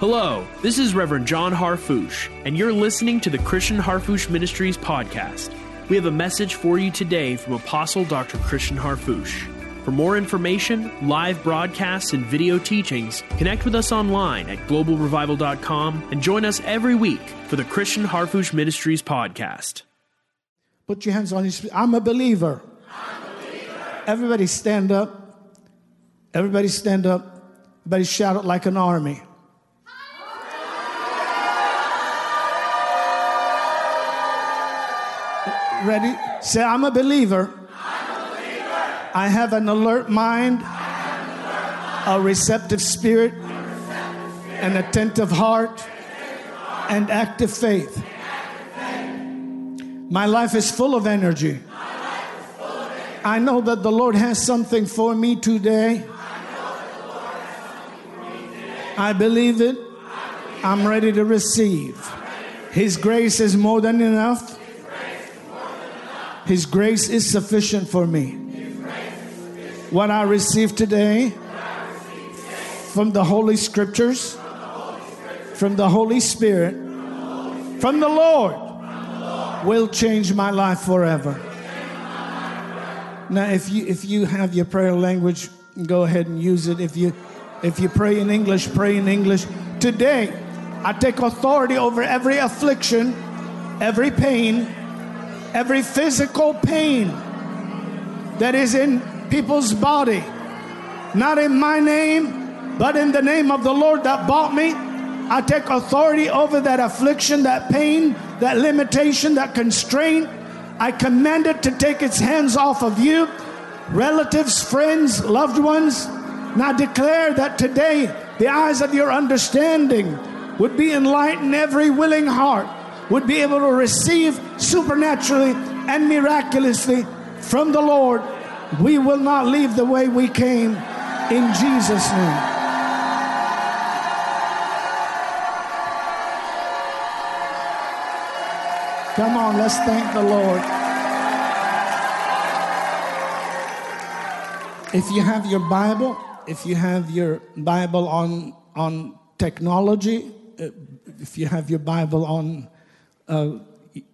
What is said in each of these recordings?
Hello, this is Reverend John Harfouche, and you're listening to the Christian Harfouche Ministries podcast. We have a message for you today from Apostle Dr. Christian Harfouche. For more information, live broadcasts, and video teachings, connect with us online at globalrevival.com and join us every week for the Christian Harfouche Ministries podcast. Put your hands on your. I'm a believer. I'm a believer. Everybody stand up. Everybody stand up. Everybody shout it like an army. Ready? Say, I'm a believer. I'm a believer. I have an alert mind, a receptive spirit, an attentive heart, and active faith. My life is full of energy. I know that the Lord has something for me today. I believe it. I'm ready to receive. His grace is more than enough. His grace is sufficient for me. What I received today from the Holy Scriptures, from the Holy Spirit, from the Lord will change my life forever. Now, if you if you have your prayer language, go ahead and use it. If you if you pray in English, pray in English. Today, I take authority over every affliction, every pain, every physical pain that is in people's body. Not in my name, but in the name of the Lord that bought me. I take authority over that affliction, that pain, that limitation, that constraint. I command it to take its hands off of you, relatives, friends, loved ones. Now declare that today the eyes of your understanding would be enlightened, every willing heart would be able to receive supernaturally and miraculously from the Lord. We will not leave the way we came in Jesus' name. Come on, let's thank the Lord. If you have your Bible, if you have your Bible on on technology, uh, if you have your Bible on, uh,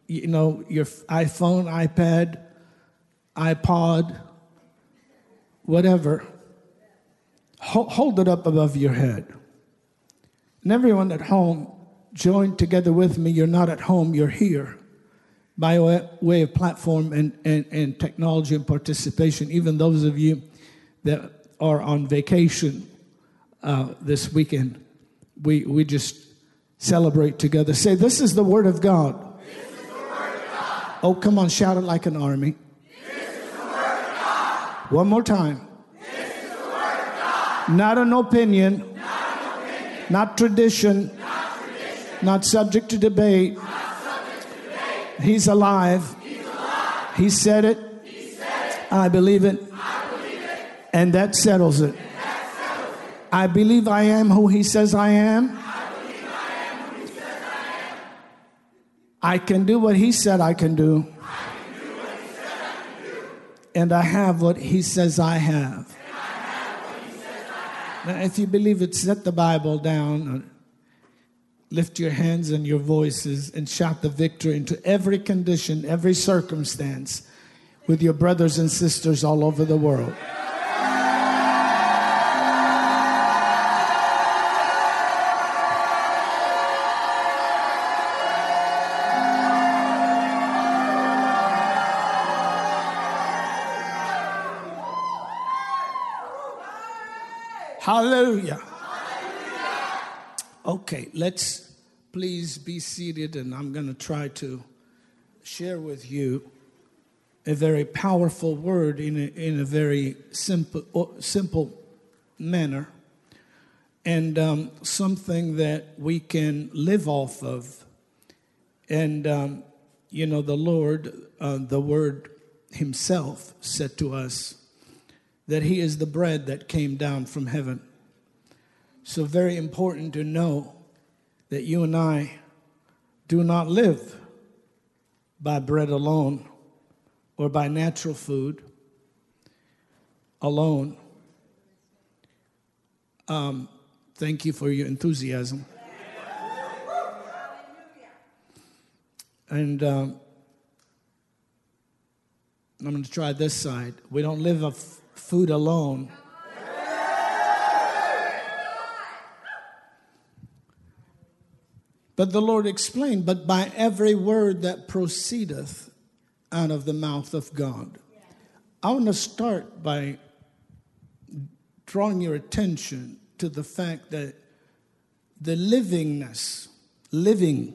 you know, your iPhone, iPad, iPod, whatever, hold it up above your head. And everyone at home, join together with me. You're not at home, you're here by way of platform and, and, and technology and participation, even those of you that are on vacation uh, this weekend, we, we just celebrate together. Say, This is the Word of God. Word of God. Oh, come on, shout it like an army. One more time. Not an opinion, not, an opinion. not, tradition, not tradition, not subject to debate. He's alive. He's alive. He said it. He said it. I believe it. I believe it. And that settles it. That settles it. I believe I am who he says I am. I believe I am who he says I am. I can do what he said I can do. And I have what he says I have. Now, if you believe it, set the Bible down. Lift your hands and your voices and shout the victory into every condition, every circumstance with your brothers and sisters all over the world. Hallelujah. Okay, let's please be seated, and I'm going to try to share with you a very powerful word in a, in a very simple, simple manner, and um, something that we can live off of. And, um, you know, the Lord, uh, the Word Himself said to us that he is the bread that came down from heaven. So, very important to know that you and I do not live by bread alone or by natural food alone. Um, thank you for your enthusiasm. And um, I'm going to try this side. We don't live a food alone. But the Lord explained, but by every word that proceedeth out of the mouth of God. I want to start by drawing your attention to the fact that the livingness, living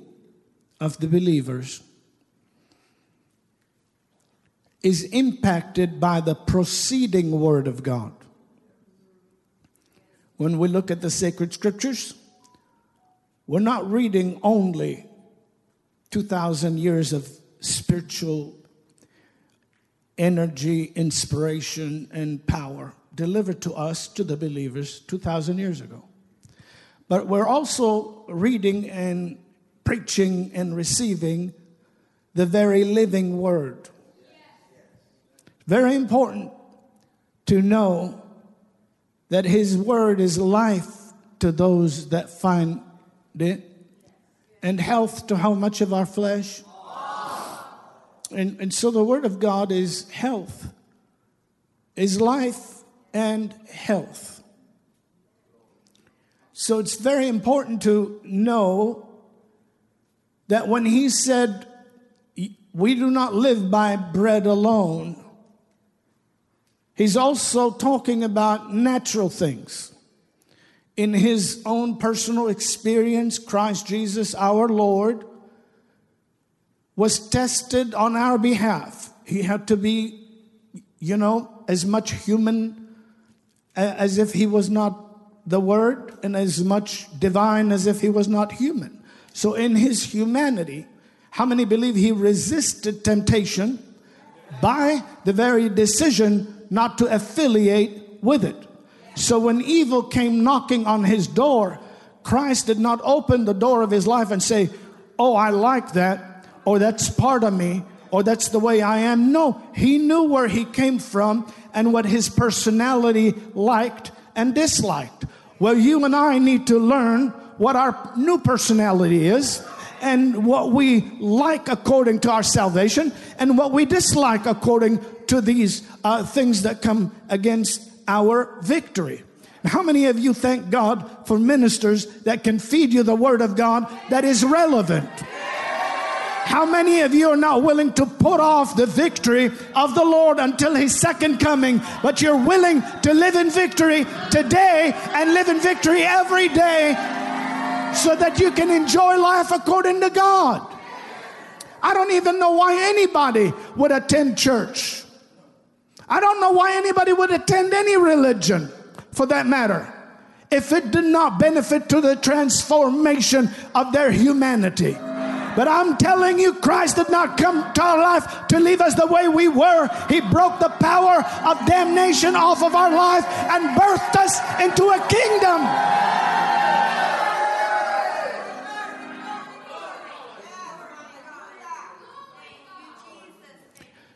of the believers is impacted by the proceeding word of God. When we look at the sacred scriptures, we're not reading only 2,000 years of spiritual energy, inspiration, and power delivered to us, to the believers, 2,000 years ago. But we're also reading and preaching and receiving the very living word. Very important to know that his word is life to those that find it, and health to how much of our flesh? And, and so the Word of God is health, is life and health. So it's very important to know that when He said, We do not live by bread alone, He's also talking about natural things in his own personal experience, Christ Jesus, our Lord, was tested on our behalf. He had to be, you know, as much human as if he was not the Word, and as much divine as if he was not human. So, in his humanity, how many believe he resisted temptation by the very decision not to affiliate with it? So when evil came knocking on his door, Christ did not open the door of his life and say, Oh, I like that, or that's part of me, or that's the way I am. No, he knew where he came from and what his personality liked and disliked. Well, you and I need to learn what our new personality is and what we like according to our salvation and what we dislike according to these uh, things that come against our victory. How many of you thank God for ministers that can feed you the Word of God that is relevant? How many of you are not willing to put off the victory of the Lord until His second coming, but you're willing to live in victory today and live in victory every day so that you can enjoy life according to God? I don't even know why anybody would attend church. I don't know why anybody would attend any religion for that matter if it did not benefit to the transformation of their humanity. But I'm telling you, Christ did not come to our life to leave us the way we were. He broke the power of damnation off of our life and birthed us into a kingdom.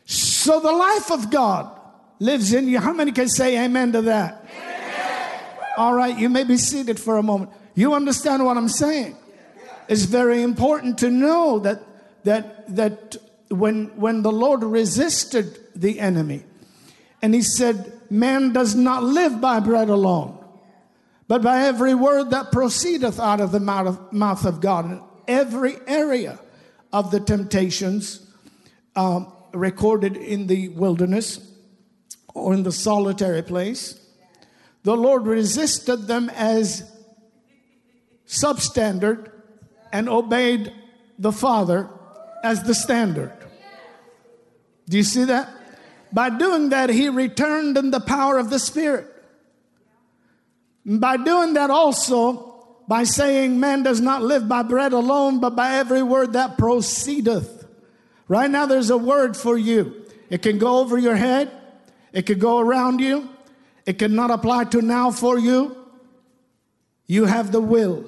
So the life of God lives in you. How many can say amen to that? Amen. All right, you may be seated for a moment. You understand what I'm saying? It's very important to know that that that when when the Lord resisted the enemy and he said, Man does not live by bread alone, but by every word that proceedeth out of the mouth of, mouth of God. In every area of the temptations um, recorded in the wilderness, or in the solitary place. The Lord resisted them as substandard and obeyed the Father as the standard. Do you see that? By doing that, he returned in the power of the Spirit. By doing that, also, by saying, Man does not live by bread alone, but by every word that proceedeth. Right now, there's a word for you. It can go over your head, it could go around you. It cannot apply to now for you. You have the will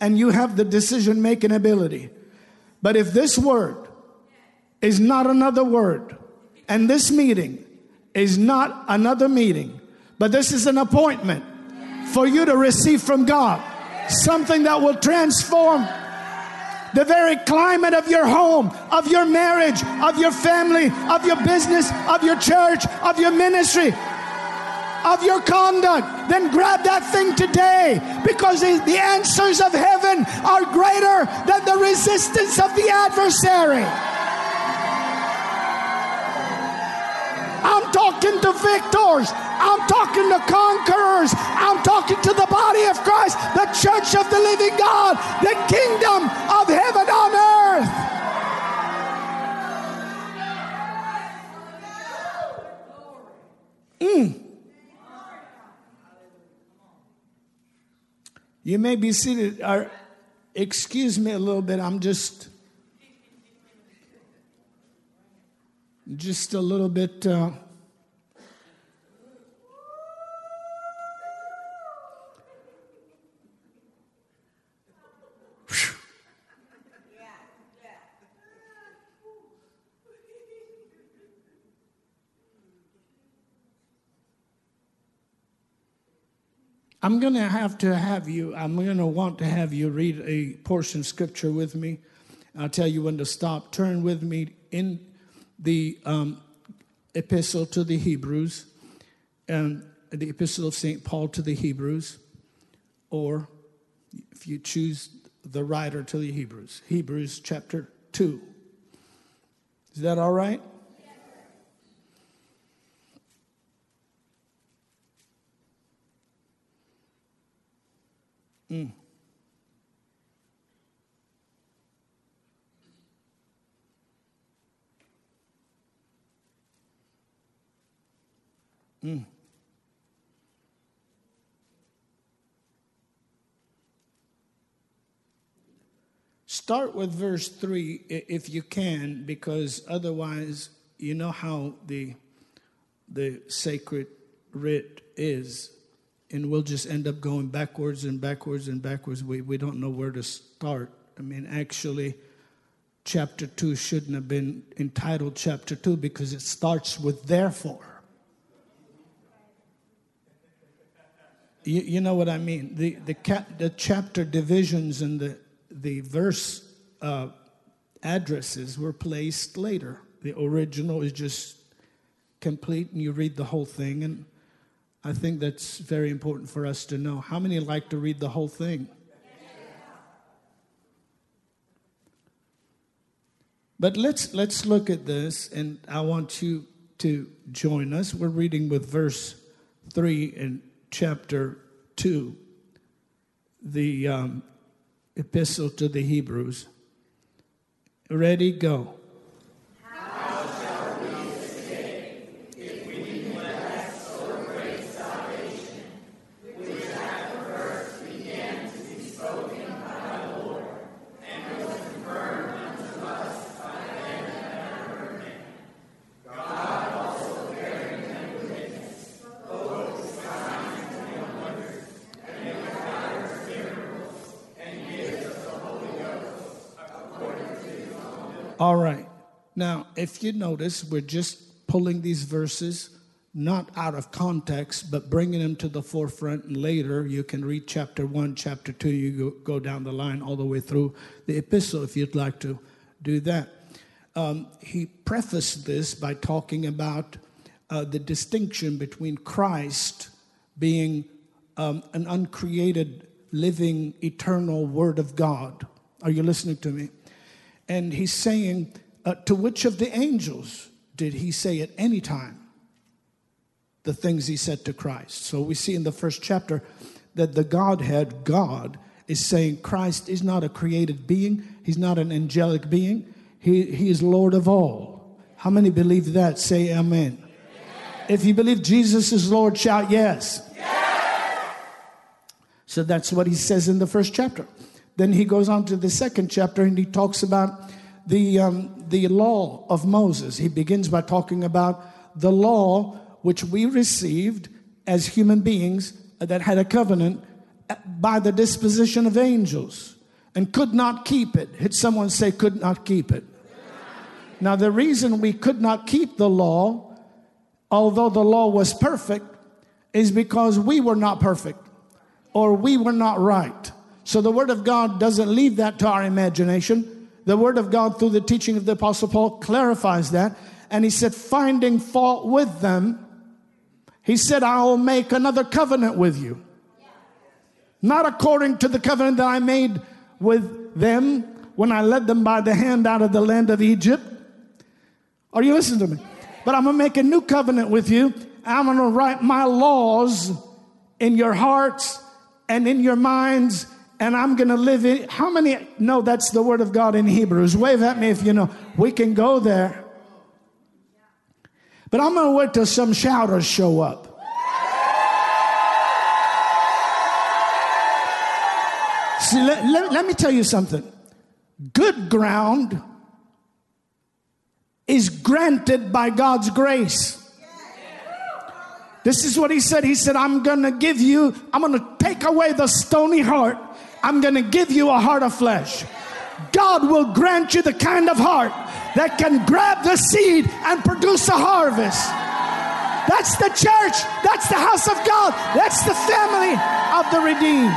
and you have the decision making ability. But if this word is not another word, and this meeting is not another meeting, but this is an appointment for you to receive from God something that will transform the very climate of your home, of your marriage, of your family, of your business, of your church, of your ministry, of your conduct, then grab that thing today because the, answers of heaven are greater than the resistance of the adversary. I'm talking to victors. I'm talking to conquerors. I'm talking to the body of Christ, the church of the living God, the kingdom of heaven on earth. Mm. You may be seated. Or, excuse me a little bit. I'm just just a little bit. Uh, I'm going to have to have you, I'm going to want to have you read a portion of scripture with me. I'll tell you when to stop. Turn with me in the um, epistle to the Hebrews, and the epistle of St. Paul to the Hebrews, or if you choose the writer to the Hebrews, Hebrews chapter 2. Is that all right? Mm. Mm. Start with verse 3 if you can, because otherwise, you know how the, the sacred writ is, and we'll just end up going backwards and backwards and backwards. We, we don't know where to start. I mean, actually, chapter 2 shouldn't have been entitled chapter 2 because it starts with therefore. You, you know what I mean? The, the, cap, the chapter divisions and the, the verse uh, addresses were placed later. The original is just complete, and you read the whole thing. And I think that's very important for us to know. How many like to read the whole thing? But let's let's look at this, and I want you to join us. We're reading with verse three in chapter two, the um, epistle to the Hebrews. Ready, go. All right. Now, if you notice, we're just pulling these verses not out of context, but bringing them to the forefront. And later, you can read chapter one, chapter two, you go, down the line all the way through the epistle if you'd like to do that. Um, he prefaced this by talking about uh, the distinction between Christ being um, an uncreated, living, eternal Word of God. Are you listening to me? And he's saying, uh, To which of the angels did he say at any time the things he said to Christ? So we see in the first chapter that the Godhead, God, is saying Christ is not a created being, he's not an angelic being, he, he is Lord of all. How many believe that? Say amen. amen. If you believe Jesus is Lord, shout yes. yes. So that's what he says in the first chapter. Then he goes on to the second chapter and he talks about the, um, the law of Moses. He begins by talking about the law which we received as human beings that had a covenant by the disposition of angels and could not keep it. Did someone say, could not keep it? Now, the reason we could not keep the law, although the law was perfect, is because we were not perfect or we were not right. So the Word of God doesn't leave that to our imagination. The Word of God, through the teaching of the Apostle Paul, clarifies that. And he said, finding fault with them, he said, I will make another covenant with you. Not according to the covenant that I made with them when I led them by the hand out of the land of Egypt. Are you listening to me? But I'm going to make a new covenant with you. I'm going to write my laws in your hearts and in your minds and I'm going to live in. How many know that's the word of God in Hebrews? Wave at me if you know. We can go there. But I'm going to wait till some shouters show up. See, let, let, let me tell you something. Good ground is granted by God's grace. This is what he said. He said, I'm going to give you, I'm going to take away the stony heart I'm going to give you a heart of flesh. God will grant you the kind of heart that can grab the seed and produce a harvest. That's the church. That's the house of God. That's the family of the redeemed.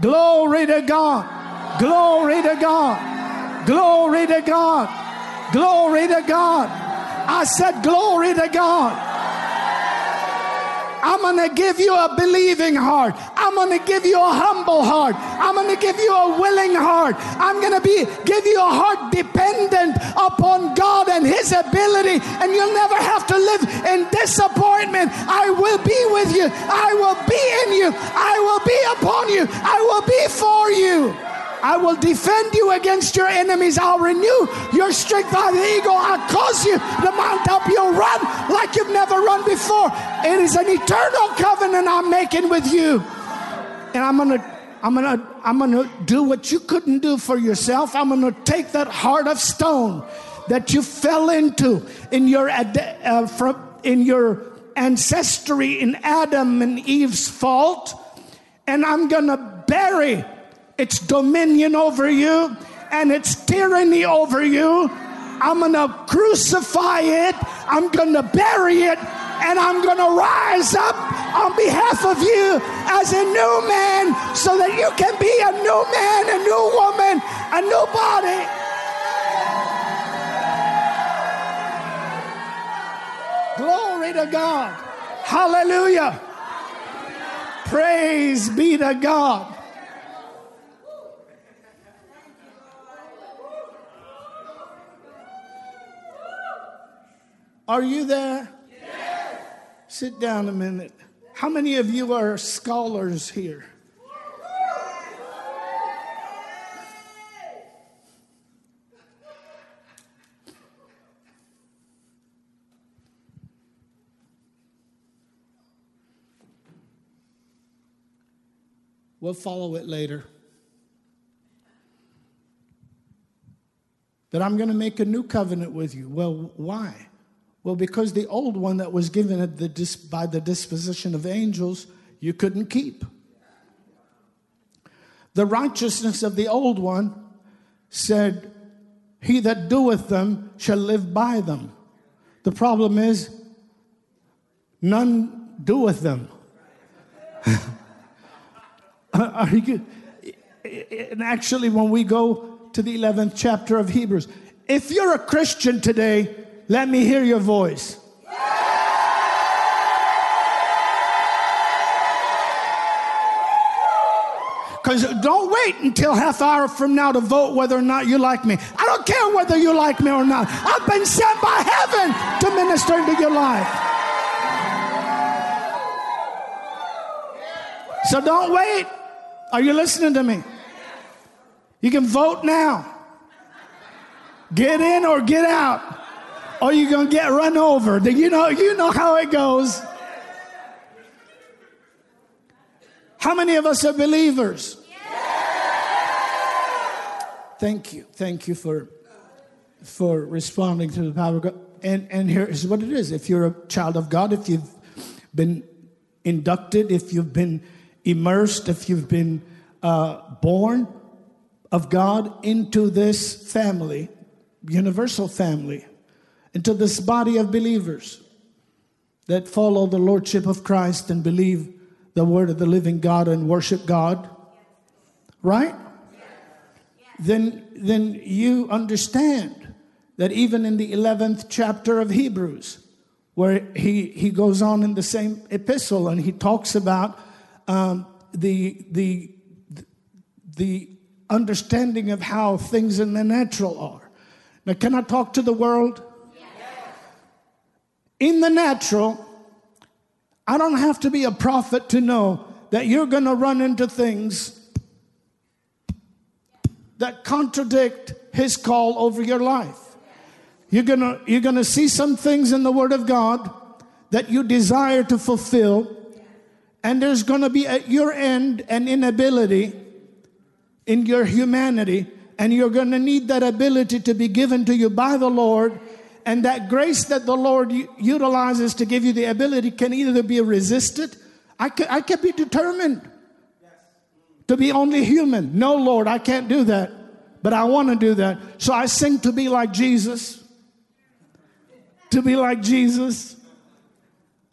Glory to God. Glory to God. Glory to God. Glory to God. I said, Glory to God. I'm going to give you a believing heart. I'm going to give you a humble heart. I'm going to give you a willing heart. I'm going to be give you a heart dependent upon God and his ability and you'll never have to live in disappointment. I will be with you. I will be in you. I will be upon you. I will be for you. I will defend you against your enemies. I'll renew your strength like the eagle. I'll cause you to mount up. You'll run like you've never run before. It is an eternal covenant I'm making with you. And I'm going to I'm gonna, I'm gonna do what you couldn't do for yourself. I'm gonna take that heart of stone that you fell into in your uh, from, in your ancestry in Adam and Eve's fault, and I'm gonna bury its dominion over you and its tyranny over you. I'm going to crucify it, I'm going to bury it, and I'm going to rise up on behalf of you as a new man so that you can be a new man, a new woman, a new body. Glory to God. Hallelujah. Praise be to God. Are you there? Yes. Sit down a minute. How many of you are scholars here? We'll follow it later. That I'm going to make a new covenant with you. Well, why? Well, because the old one that was given the, by the disposition of angels, you couldn't keep. The righteousness of the old one said, He that doeth them shall live by them. The problem is, none doeth them. Are you And actually, when we go to the 11th chapter of Hebrews, if you're a Christian today, let me hear your voice. Because don't wait until half hour from now to vote whether or not you like me. I don't care whether you like me or not. I've been sent by heaven to minister into your life. So don't wait. Are you listening to me? You can vote now. Get in or get out or you're going to get run over. You know, you know how it goes. How many of us are believers? Thank you. Thank you for for responding to the power of God. And and here's what it is. If you're a child of God, if you've been inducted, if you've been immersed, if you've been uh, born of God into this family, universal family, into this body of believers that follow the Lordship of Christ and believe the word of the living God and worship God, right? Then, then you understand that even in the 11th chapter of Hebrews, where he, he goes on in the same epistle and he talks about um, the, the, the understanding of how things in the natural are. Now, can I talk to the world? In the natural, I don't have to be a prophet to know that you're going to run into things that contradict his call over your life. You're gonna, you're gonna see some things in the Word of God that you desire to fulfill, and there's gonna be at your end an inability in your humanity, and you're gonna need that ability to be given to you by the Lord. And that grace that the Lord utilizes to give you the ability can either be resisted. I can, I can be determined to be only human. No, Lord, I can't do that, but I want to do that. So I sing to be like Jesus to be like Jesus.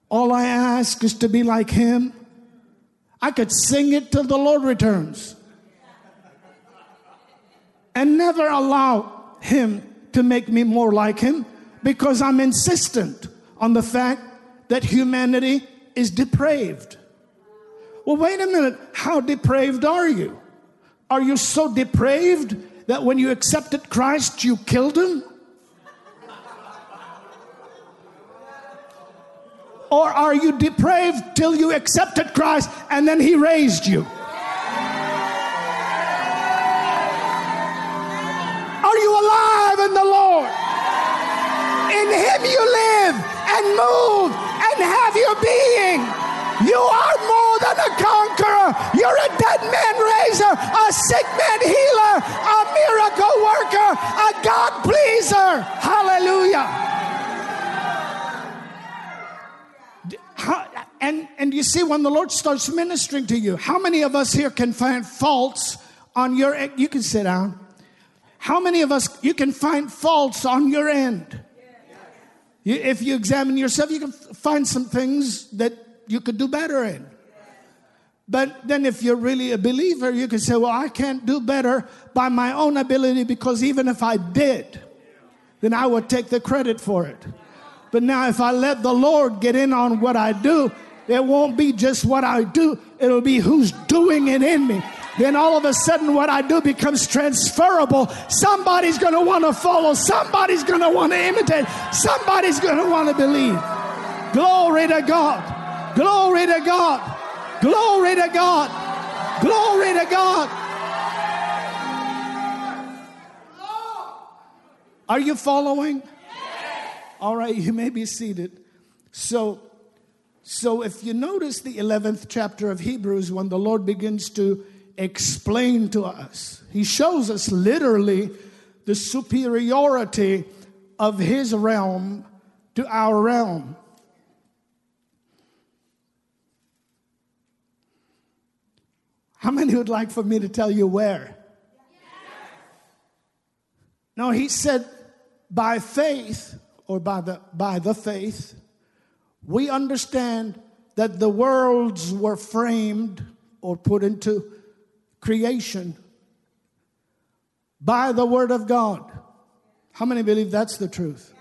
All I ask is to be like him. I could sing it till the Lord returns and never allow him to make me more like him because I'm insistent on the fact that humanity is depraved. Well, wait a minute. How depraved are you? Are you so depraved that when you accepted Christ, you killed him? Or are you depraved till you accepted Christ and then He raised you? Are you alive in the Lord? In Him you live and move and have your being. You are more than a conqueror. You're a dead man raiser, a sick man healer, a miracle worker, a God pleaser. Hallelujah. And, and you see, when the Lord starts ministering to you, how many of us here can find faults on your end? You can sit down. How many of us, you can find faults on your end? You, if you examine yourself, you can find some things that you could do better in. But then, if you're really a believer, you can say, Well, I can't do better by my own ability because even if I did, then I would take the credit for it. But now, if I let the Lord get in on what I do, it won't be just what I do, it'll be who's doing it in me. Then all of a sudden, what I do becomes transferable. Somebody's going to want to follow, somebody's going to want to imitate, somebody's going to want to believe. Glory to God! Glory to God! Glory to God! Glory to God! Are you following? All right, you may be seated. So, so if you notice the 11th chapter of Hebrews, when the Lord begins to explain to us, He shows us literally the superiority of His realm to our realm. How many would like for me to tell you where? No, He said, by faith, or by the, by the faith, we understand that the worlds were framed or put into creation by the Word of God. How many believe that's the truth?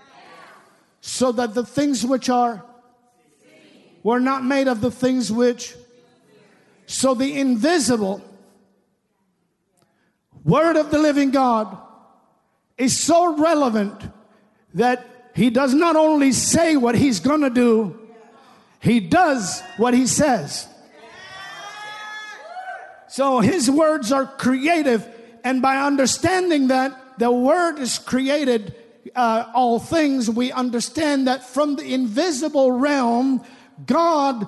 So that the things which are were not made of the things which, so the invisible Word of the living God is so relevant that he does not only say what he's going to do, he does what he says. So his words are creative, and by understanding that the word is created uh, all things, we understand that from the invisible realm, God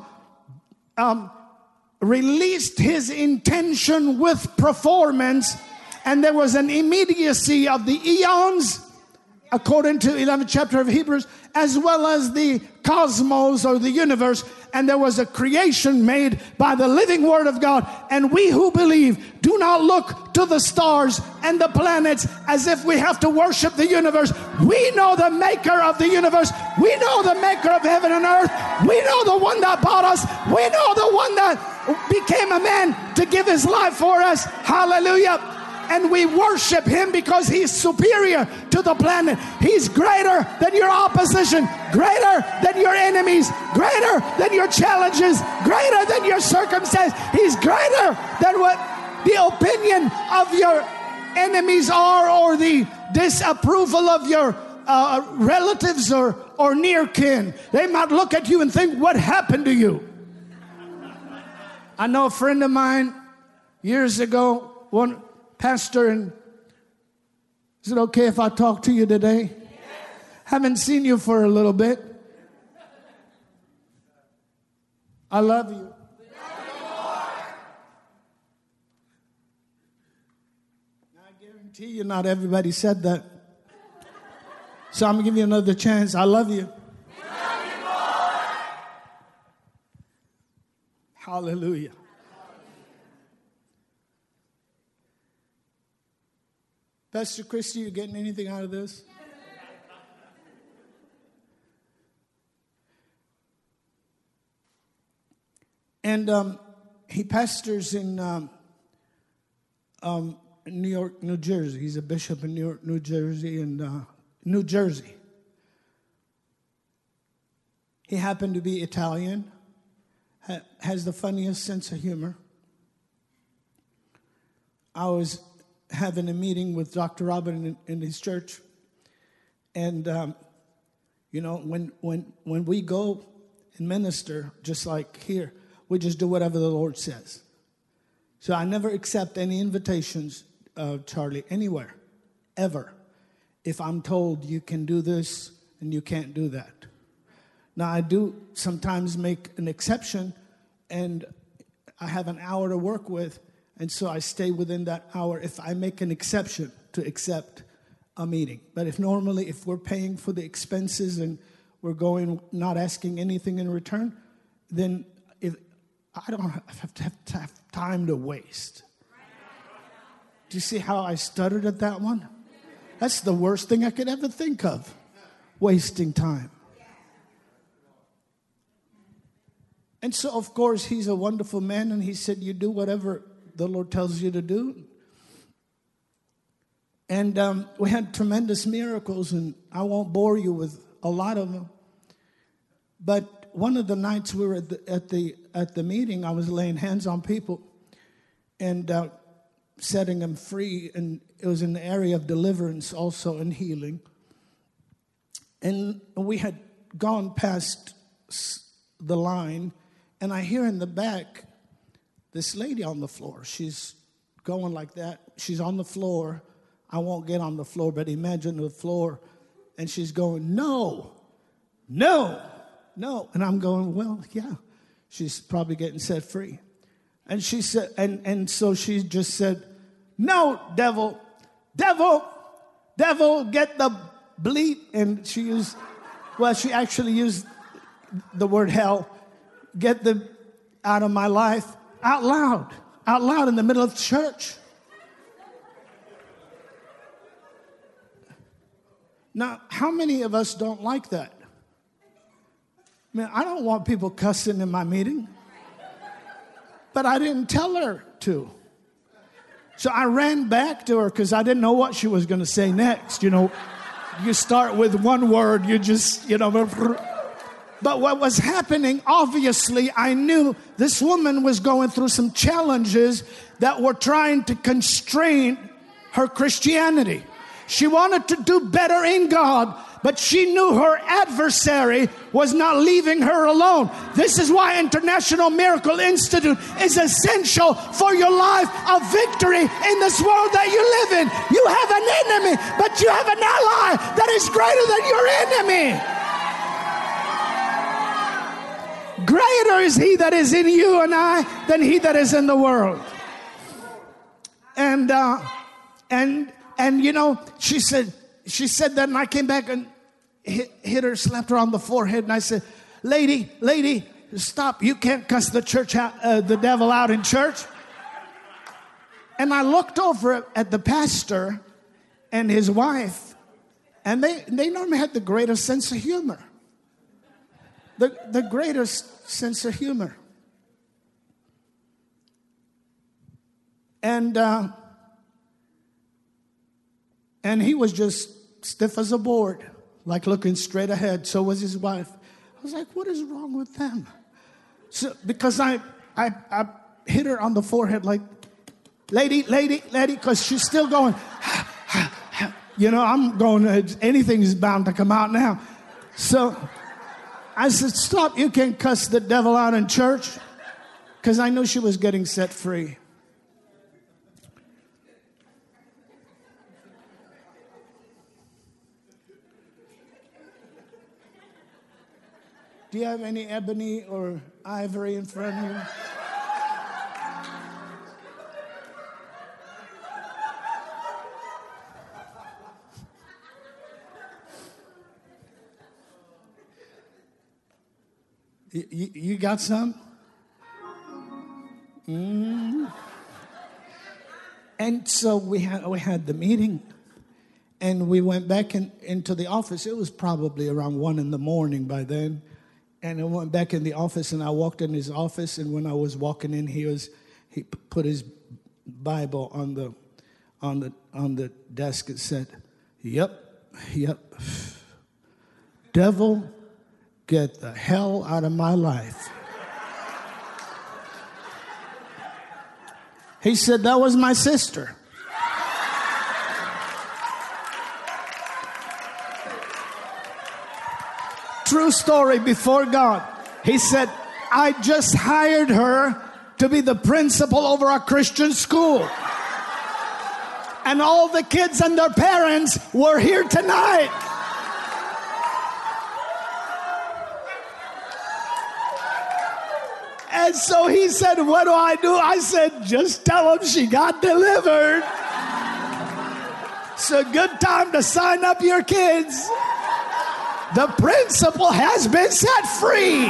um, released his intention with performance, and there was an immediacy of the eons according to 11th chapter of Hebrews, as well as the cosmos or the universe. And there was a creation made by the living word of God. And we who believe do not look to the stars and the planets as if we have to worship the universe. We know the maker of the universe. We know the maker of heaven and earth. We know the one that bought us. We know the one that became a man to give his life for us. Hallelujah and we worship him because he's superior to the planet. He's greater than your opposition, greater than your enemies, greater than your challenges, greater than your circumstance. He's greater than what the opinion of your enemies are or the disapproval of your uh, relatives or, or near kin. They might look at you and think, What happened to you? I know a friend of mine years ago, one Pastor, and is it okay if I talk to you today? Yes. Haven't seen you for a little bit. I love you. I guarantee you, not everybody said that. So I'm gonna give you another chance. I love you. Love you Hallelujah. Pastor Christy, you getting anything out of this? And um, he pastors in um, um, New York, New Jersey. He's a bishop in New York, New Jersey, and uh, New Jersey. He happened to be Italian, ha- has the funniest sense of humor. I was having a meeting with Dr. Robin in, in his church. And, um, you know, when, when, when we go and minister, just like here, we just do whatever the Lord says. So I never accept any invitations, uh, Charlie, anywhere, ever, if I'm told you can do this and you can't do that. Now, I do sometimes make an exception, and I have an hour to work with, and so I stay within that hour if I make an exception to accept a meeting. But if normally, if we're paying for the expenses and we're going not asking anything in return, then if I don't have to have, to have time to waste. Do you see how I stuttered at that one? That's the worst thing I could ever think of wasting time. And so, of course, he's a wonderful man, and he said, You do whatever the Lord tells you to do. And um, we had tremendous miracles, and I won't bore you with a lot of them. But one of the nights we were at the, at the, at the meeting, I was laying hands on people and uh, setting them free. And it was an area of deliverance also and healing. And we had gone past the line, and I hear in the back this lady on the floor. She's going like that. She's on the floor. I won't get on the floor, but imagine the floor. And she's going, No, no, no. And I'm going, Well, yeah. She's probably getting set free. And she said, and, and so she just said, No, devil, devil, devil, get the bleep. And she used, well, she actually used the word hell, get the out of my life out loud, out loud in the middle of church. Now, how many of us don't like that? Man, I don't want people cussing in my meeting, but I didn't tell her to. So I ran back to her because I didn't know what she was going to say next. You know, you start with one word, you just, you know, but what was happening, obviously, I knew this woman was going through some challenges that were trying to constrain her Christianity. She wanted to do better in God, but she knew her adversary was not leaving her alone. This is why International Miracle Institute is essential for your life of victory in this world that you live in. You have an enemy, but you have an ally that is greater than your enemy. Greater is he that is in you and I than he that is in the world. And uh, and and you know, she said, she said that, and I came back and hit, hit her, slapped her on the forehead, and I said, Lady, lady, stop. You can't cuss the church out, uh, the devil out in church. And I looked over at the pastor and his wife, and they, they normally had the greatest sense of humor. The, the greatest sense of humor. And, uh, and he was just stiff as a board, like looking straight ahead. So was his wife. I was like, what is wrong with them? So, because I, I, I hit her on the forehead, like, lady, lady, lady, because she's still going, you know, I'm going, anything is bound to come out now. So I said, stop, you can't cuss the devil out in church. Because I know she was getting set free. Do you have any ebony or ivory in front of you? You, you, got some? Mm. And so we had, we had the meeting and we went back in, into the office. It was probably around one in the morning by then. And I went back in the office and I walked in his office. And when I was walking in, he was he put his Bible on the on the on the desk and said, "Yep, yep, devil, get the hell out of my life. He said, That was my sister. True story before God. He said, I just hired her to be the principal over a Christian school. And all the kids and their parents were here tonight. And so he said, What do I do? I said, Just tell him she got delivered. It's a good time to sign up your kids. The principal has been set free.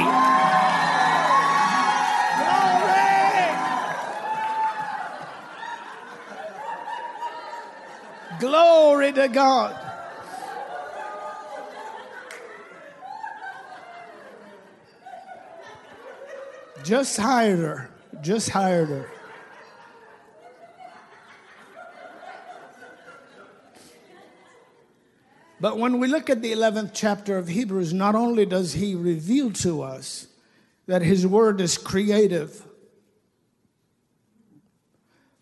Glory. Glory to God. Just hired her. Just hired her. But when we look at the 11th chapter of Hebrews, not only does he reveal to us that his word is creative,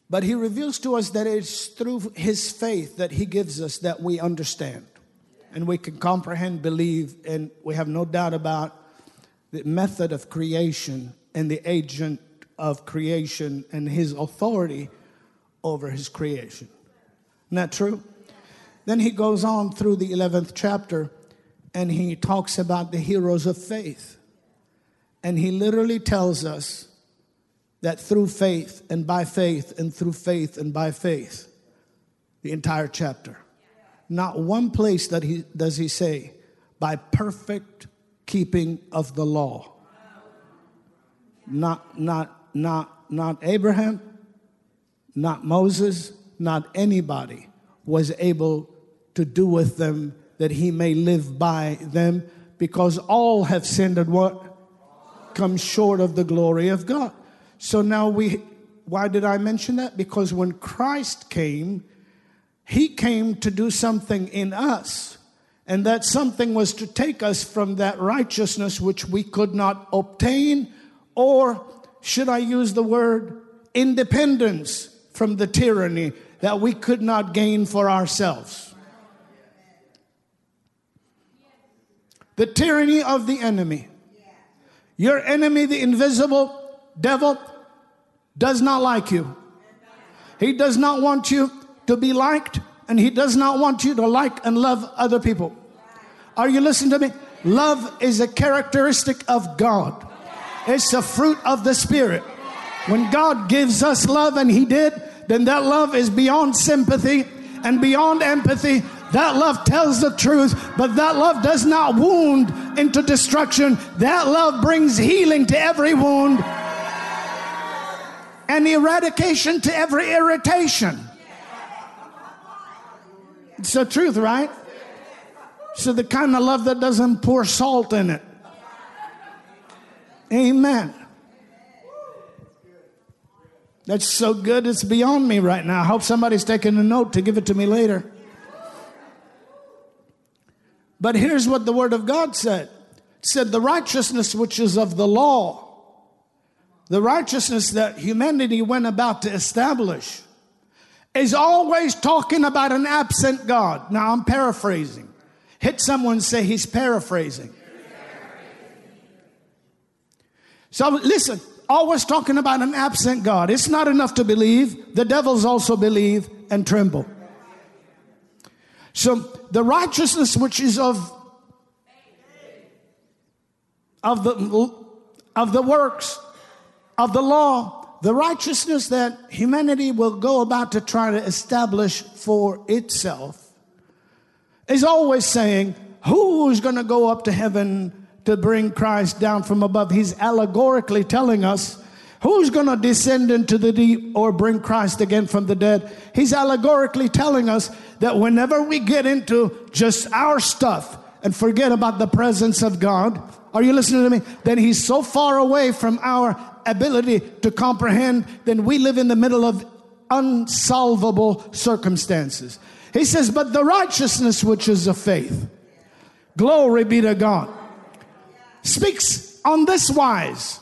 but he reveals to us that it's through his faith that he gives us that we understand and we can comprehend, believe, and we have no doubt about the method of creation and the agent of creation and his authority over his creation. Isn't that true? Then he goes on through the 11th chapter and he talks about the heroes of faith. And he literally tells us that through faith and by faith and through faith and by faith, the entire chapter. Not one place that he does he say, by perfect keeping of the law not, not, not, not Abraham, not Moses, not anybody was able to do with them that he may live by them because all have sinned and what? Come short of the glory of God. So now we, why did I mention that? Because when Christ came, he came to do something in us. And that something was to take us from that righteousness which we could not obtain or should I use the word independence from the tyranny that we could not gain for ourselves? The tyranny of the enemy. Your enemy, the invisible devil, does not like you. He does not want you to be liked, and he does not want you to like and love other people. Are you listening to me? Love is a characteristic of God. It's the fruit of the Spirit. When God gives us love, and He did, then that love is beyond sympathy and beyond empathy. That love tells the truth, but that love does not wound into destruction. That love brings healing to every wound and eradication to every irritation. It's the truth, right? So, the kind of love that doesn't pour salt in it. Amen. That's so good, it's beyond me right now. I hope somebody's taking a note to give it to me later. But here's what the Word of God said it said, The righteousness which is of the law, the righteousness that humanity went about to establish, is always talking about an absent God. Now I'm paraphrasing. Hit someone say he's paraphrasing. So listen, always talking about an absent God. It's not enough to believe, the devils also believe and tremble. So the righteousness which is of of the of the works of the law, the righteousness that humanity will go about to try to establish for itself is always saying, who's going to go up to heaven to bring Christ down from above? He's allegorically telling us Who's going to descend into the deep or bring Christ again from the dead? He's allegorically telling us that whenever we get into just our stuff and forget about the presence of God, are you listening to me? Then He's so far away from our ability to comprehend, then we live in the middle of unsolvable circumstances. He says, But the righteousness which is of faith, glory be to God, speaks on this wise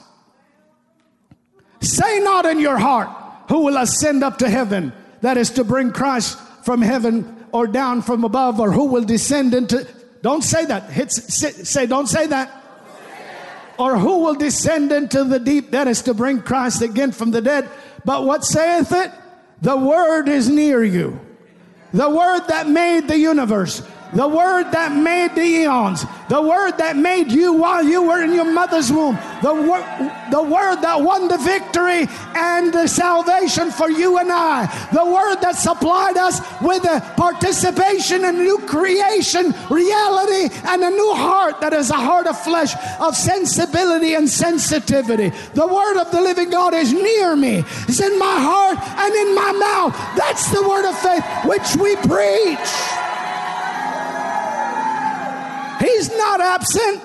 Say not in your heart, who will ascend up to heaven? That is to bring Christ from heaven or down from above, or who will descend into. Don't say that. Hit, say, don't say that. Or who will descend into the deep? That is to bring Christ again from the dead. But what saith it? The word is near you. The word that made the universe the word that made the eons, the word that made you while you were in your mother's womb, the, wor- the word that won the victory and the salvation for you and I, the word that supplied us with a participation in new creation, reality, and a new heart that is a heart of flesh, of sensibility and sensitivity. The word of the living God is near me, it's in my heart and in my mouth. That's the word of faith which we preach. He's not absent.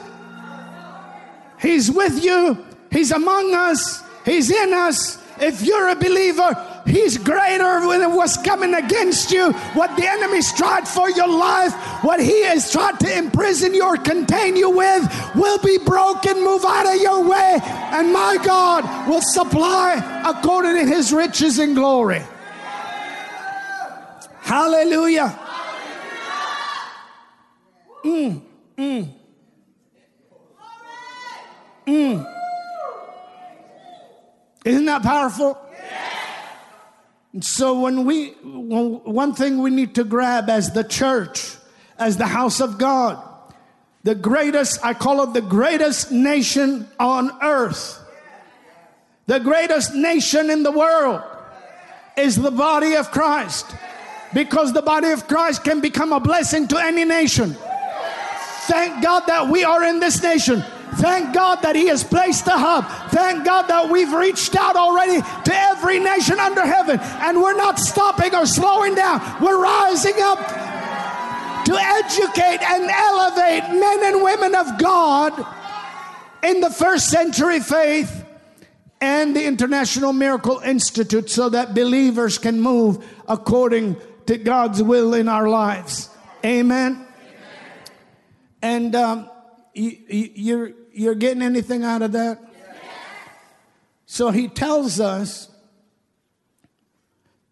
He's with you. He's among us. He's in us. If you're a believer, He's greater than what's coming against you. What the enemy's tried for your life, what he has tried to imprison you or contain you with, will be broken. Move out of your way, and my God will supply according to his riches and glory. Hallelujah. Mm. Mm. Mm. Isn't that powerful? So when we one thing we need to grab as the church, as the house of God, the greatest, I call it the greatest nation on earth. The greatest nation in the world is the body of Christ. Because the body of Christ can become a blessing to any nation. Thank God that we are in this nation. Thank God that He has placed the hub. Thank God that we've reached out already to every nation under heaven. And we're not stopping or slowing down. We're rising up to educate and elevate men and women of God in the first century faith and the International Miracle Institute so that believers can move according to God's will in our lives. Amen. And um, you, you're, you're getting anything out of that? So he tells us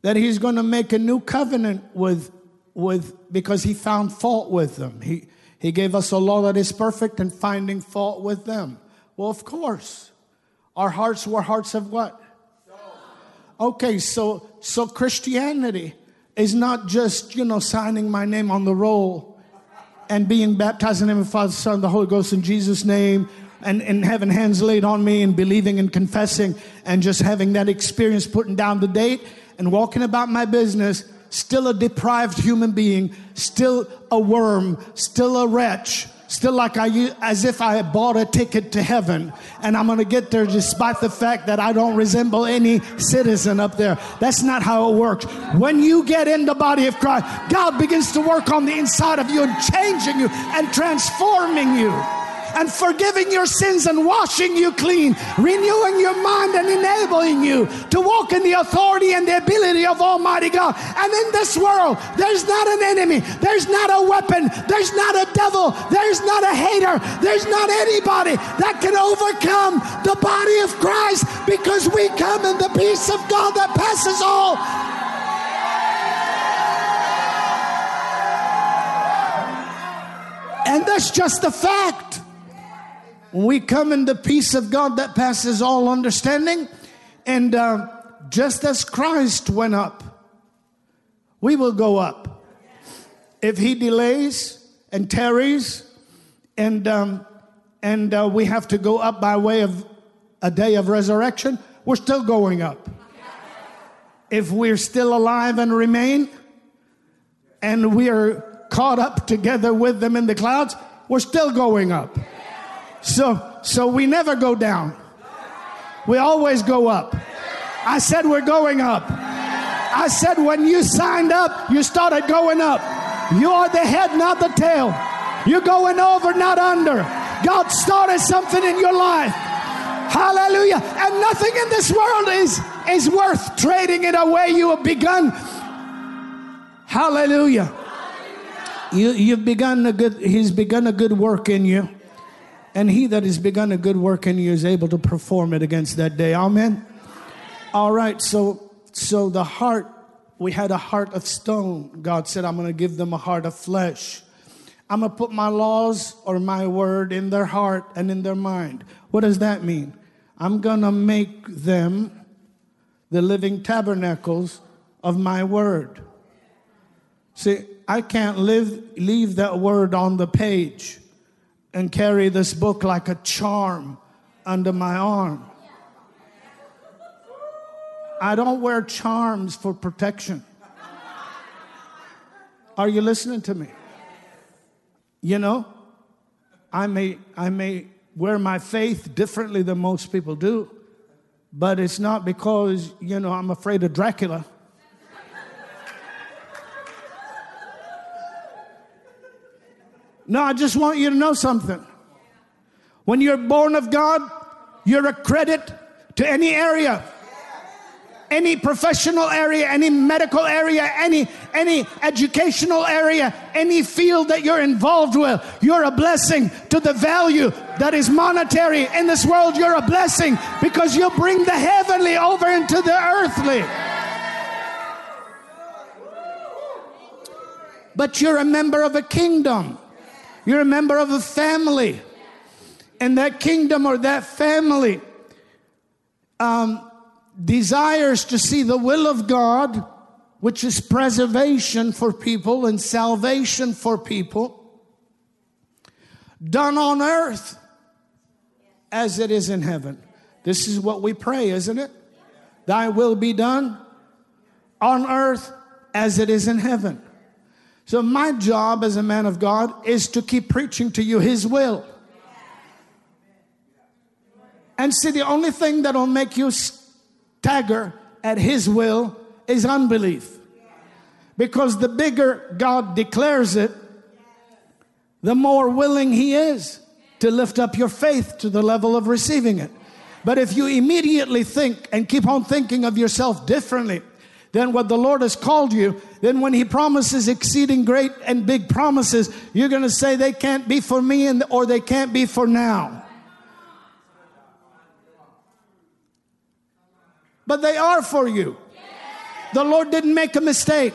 that he's going to make a new covenant with, with because he found fault with them. He, he gave us a law that is perfect and finding fault with them. Well, of course. Our hearts were hearts of what? Okay, so so Christianity is not just, you know, signing my name on the roll and being baptized in the name of the Father, Son, the Holy Ghost in Jesus' name, and, and having hands laid on me and believing and confessing and just having that experience, putting down the date and walking about my business, still a deprived human being, still a worm, still a wretch, still like I as if I had bought a ticket to heaven and I'm going to get there despite the fact that I don't resemble any citizen up there. That's not how it works. When you get in the body of Christ, God begins to work on the inside of you and changing you and transforming you and forgiving your sins and washing you clean, renewing your mind and enabling you to walk in the authority and the ability of Almighty God. And in this world, there's not an enemy, there's not a weapon, there's not a devil, there's not a hater, there's not anybody that can overcome the body of Christ because we come in the peace of God that passes all And that's just a fact. When we come in the peace of God that passes all understanding, and uh, just as Christ went up, we will go up. If He delays and tarries, and um, and uh, we have to go up by way of a day of resurrection, we're still going up. If we're still alive and remain, and we are caught up together with them in the clouds, we're still going up. So, so we never go down. We always go up. I said we're going up. I said when you signed up, you started going up. You are the head, not the tail. You're going over, not under. God started something in your life. Hallelujah. And nothing in this world is, is worth trading it away. You have begun. Hallelujah. You, you've begun a good, he's begun a good work in you. And he that has begun a good work in you is able to perform it against that day. Amen. All right, so so the heart, we had a heart of stone. God said, I'm gonna give them a heart of flesh. I'm gonna put my laws or my word in their heart and in their mind. What does that mean? I'm gonna make them the living tabernacles of my word. See, I can't live, leave that word on the page and carry this book like a charm under my arm. I don't wear charms for protection. Are you listening to me? You know, I may, I may wear my faith differently than most people do, but it's not because, you know, I'm afraid of Dracula. No, I just want you to know something. When you're born of God, you're a credit to any area, any professional area, any medical area, any any educational area, any field that you're involved with. You're a blessing to the value that is monetary in this world. You're a blessing because you bring the heavenly over into the earthly. But you're a member of a kingdom. You're a member of a family. And that kingdom or that family um, desires to see the will of God, which is preservation for people and salvation for people, done on earth as it is in heaven. This is what we pray, isn't it? Thy will be done on earth as it is in heaven. So, my job as a man of God is to keep preaching to you His will. And see, the only thing that'll make you stagger at His will is unbelief. Because the bigger God declares it, the more willing He is to lift up your faith to the level of receiving it. But if you immediately think and keep on thinking of yourself differently, than what the Lord has called you, then when He promises exceeding great and big promises, you're going to say they can't be for me and, or they can't be for now. But they are for you. The Lord didn't make a mistake.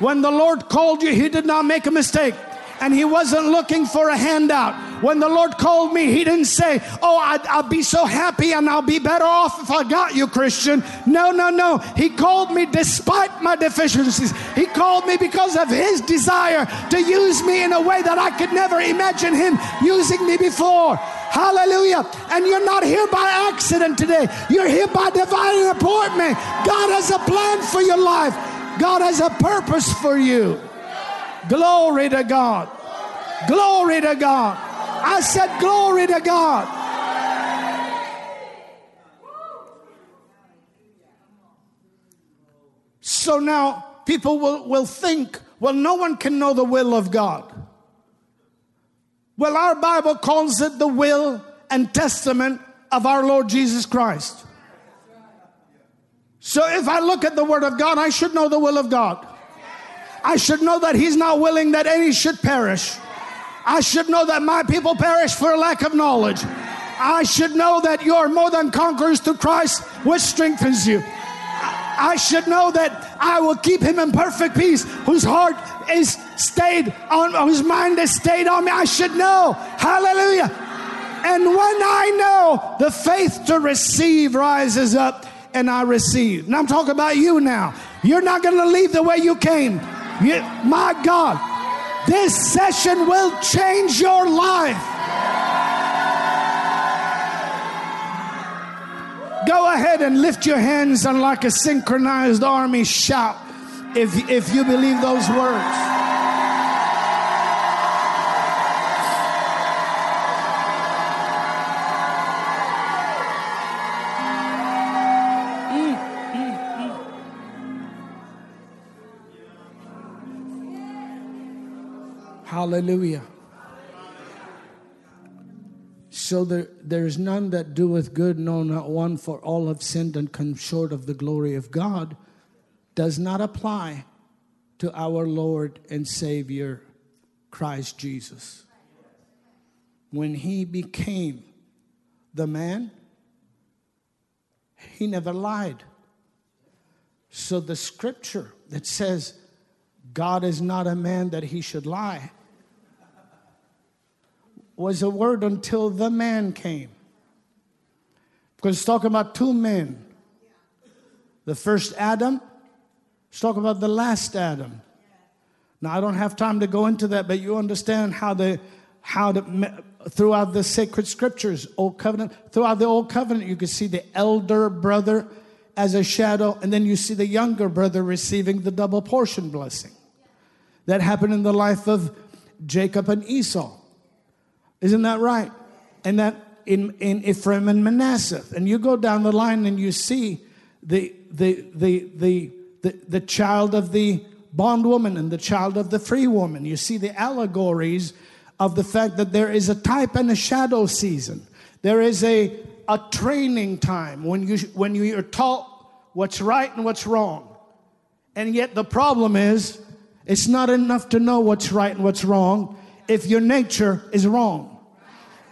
When the Lord called you, He did not make a mistake and he wasn't looking for a handout. When the Lord called me, he didn't say, Oh, I'd, be so happy and I'll be better off if I got you, Christian. No, no, no. He called me despite my deficiencies. He called me because of his desire to use me in a way that I could never imagine him using me before. Hallelujah. And you're not here by accident today. You're here by divine appointment. God has a plan for your life. God has a purpose for you. Glory to God. Glory to God. I said, Glory to God. So now people will, will think, well, no one can know the will of God. Well, our Bible calls it the will and testament of our Lord Jesus Christ. So if I look at the Word of God, I should know the will of God. I should know that He's not willing that any should perish. I should know that my people perish for lack of knowledge. I should know that you are more than conquerors through Christ, which strengthens you. I should know that I will keep him in perfect peace, whose heart is stayed on, whose mind is stayed on me. I should know. Hallelujah. And when I know, the faith to receive rises up and I receive. Now I'm talking about you now. You're not going to leave the way you came. My God, this session will change your life. Go ahead and lift your hands and, like a synchronized army, shout if, if you believe those words. Hallelujah. So there, there is none that doeth good, no, not one, for all have sinned and come short of the glory of God, does not apply to our Lord and Savior, Christ Jesus. When he became the man, he never lied. So the scripture that says, God is not a man that he should lie, was a word until the man came. Because it's talking about two men. The first Adam, it's talking about the last Adam. Now I don't have time to go into that, but you understand how the how the throughout the sacred scriptures, old covenant, throughout the old covenant, you can see the elder brother as a shadow, and then you see the younger brother receiving the double portion blessing. That happened in the life of Jacob and Esau. Isn't that right? And that in, in Ephraim and Manasseh. And you go down the line and you see the, the, the, the, the, the child of the bondwoman and the child of the free woman. You see the allegories of the fact that there is a type and a shadow season. There is a, a training time when, you, when you are taught what's right and what's wrong. And yet the problem is, it's not enough to know what's right and what's wrong if your nature is wrong.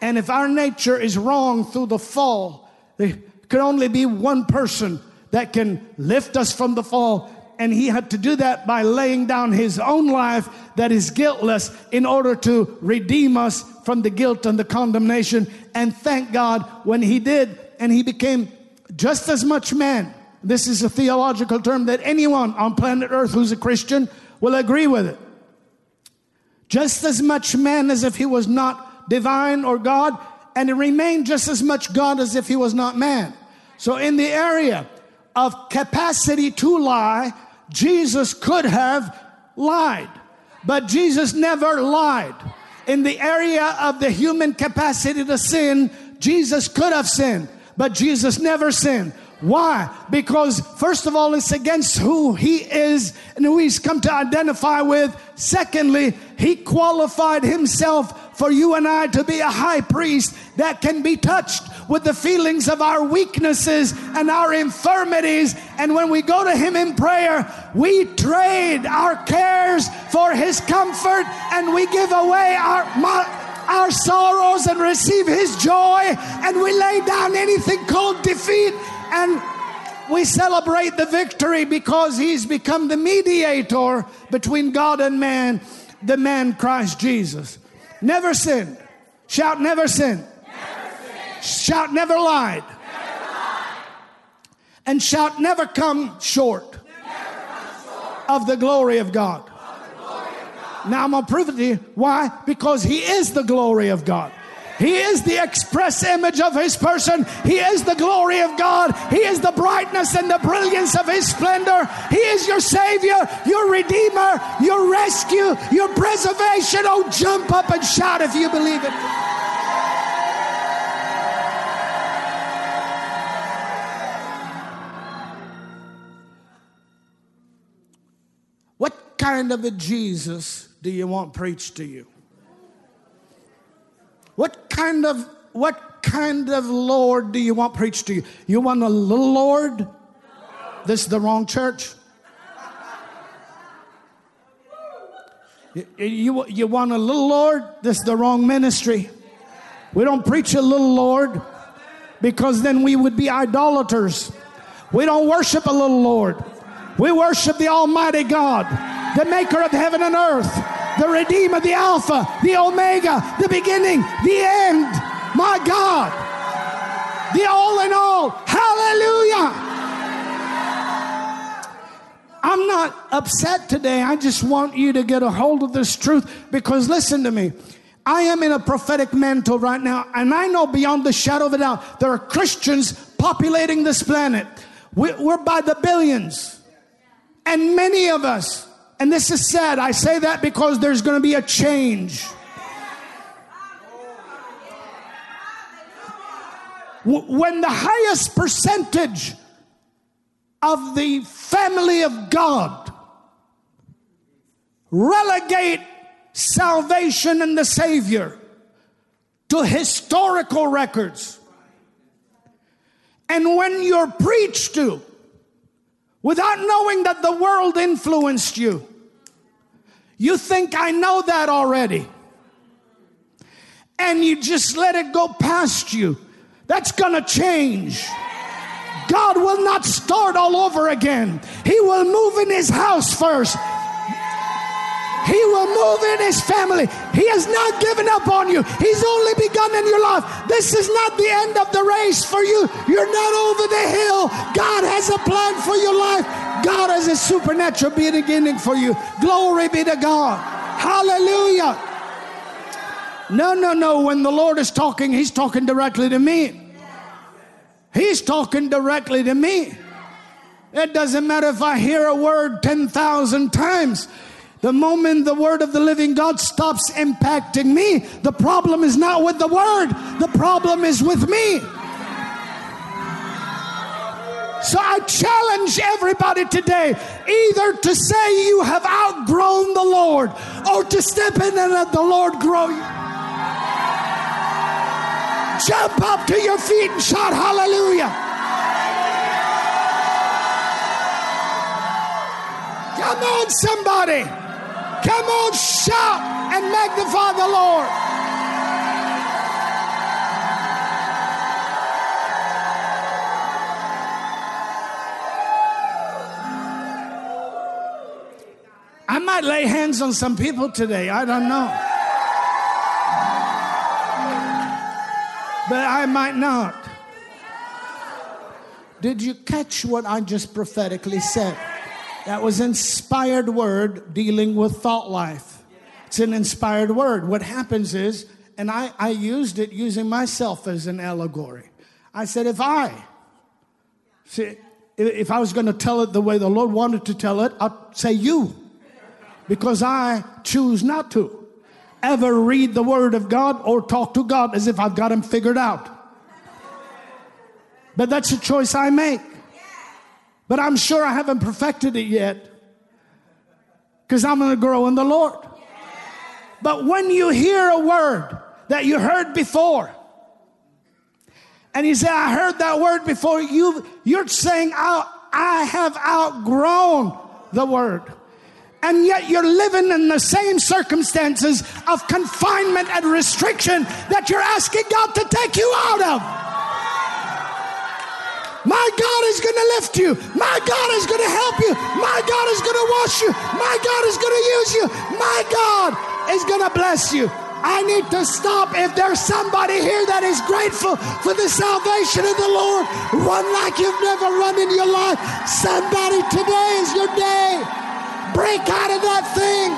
And if our nature is wrong through the fall, there could only be one person that can lift us from the fall. And he had to do that by laying down his own life that is guiltless in order to redeem us from the guilt and the condemnation. And thank God when he did, and he became just as much man. This is a theological term that anyone on planet Earth who's a Christian will agree with it just as much man as if he was not divine or God, and he remained just as much God as if he was not man. So, in the area of capacity to lie, Jesus could have lied, but Jesus never lied. In the area of the human capacity to sin, Jesus could have sinned, but Jesus never sinned. Why? Because, first of all, it's against who he is and who he's come to identify with. Secondly, he qualified himself for you and I to be a high priest that can be touched with the feelings of our weaknesses and our infirmities. And when we go to him in prayer, we trade our cares for his comfort and we give away our our sorrows and receive his joy and we lay down anything called defeat and we celebrate the victory because he's become the mediator between God and man, the man Christ Jesus. Never sinned. Shout, never sinned. Shout, never lied. never lied. And shout, never come short, never come short. Of, the glory of God. of the glory of God. Now I'm going to prove it to you. Why? Because he is the glory of God. He is the express image of His person. He is the glory of God. He is the brightness and the brilliance of His splendor. He is your Savior, your Redeemer, your rescue, your preservation. Oh, jump up and shout if you believe it. What kind of a Jesus do you want preached to you? What kind of what kind of Lord do you want preached to you? You want a little Lord? This is the wrong church. You, you, you want a little Lord? This is the wrong ministry. We don't preach a little Lord because then we would be idolaters. We don't worship a little Lord. We worship the Almighty God, the maker of heaven and earth, the Redeemer, the Alpha, the Omega, the beginning, the end. My God, the all in all. Hallelujah. I'm not upset today. I just want you to get a hold of this truth because listen to me. I am in a prophetic mantle right now, and I know beyond the shadow of a doubt there are Christians populating this planet. We're by the billions. And many of us, and this is sad, I say that because there's going to be a change. When the highest percentage of the family of God relegate salvation and the Savior to historical records, and when you're preached to, without knowing that the world influenced you. You think I know that already. And you just let it go past you. That's gonna change. God will not start all over again. He will move in his house first. He will move in his family. He has not given up on you. He's only begun in your life. This is not the end of the race for you. You're not over the hill. God has a plan for your life. God has a supernatural beginning for you. Glory be to God. Hallelujah. No, no, no. When the Lord is talking, He's talking directly to me. He's talking directly to me. It doesn't matter if I hear a word 10,000 times. The moment the word of the living God stops impacting me, the problem is not with the word, the problem is with me. So I challenge everybody today either to say you have outgrown the Lord or to step in and let the Lord grow you. Jump up to your feet and shout hallelujah. Come on, somebody. Come on, shout and magnify the Lord. I might lay hands on some people today. I don't know. But I might not. Did you catch what I just prophetically said? That was inspired word dealing with thought life. It's an inspired word. What happens is, and I, I used it using myself as an allegory. I said, if I, see, if I was going to tell it the way the Lord wanted to tell it, I'd say you. Because I choose not to ever read the Word of God or talk to God as if I've got Him figured out. But that's a choice I make. But I'm sure I haven't perfected it yet because I'm going to grow in the Lord. But when you hear a word that you heard before, and you say, I heard that word before, you, you're saying, I, I have outgrown the word. And yet you're living in the same circumstances of confinement and restriction that you're asking God to take you out of. My God is going to lift you. My God is going to help you. My God is going to wash you. My God is going to use you. My God is going to bless you. I need to stop. If there's somebody here that is grateful for the salvation of the Lord, run like you've never run in your life. Somebody, today is your day. Break out of that thing.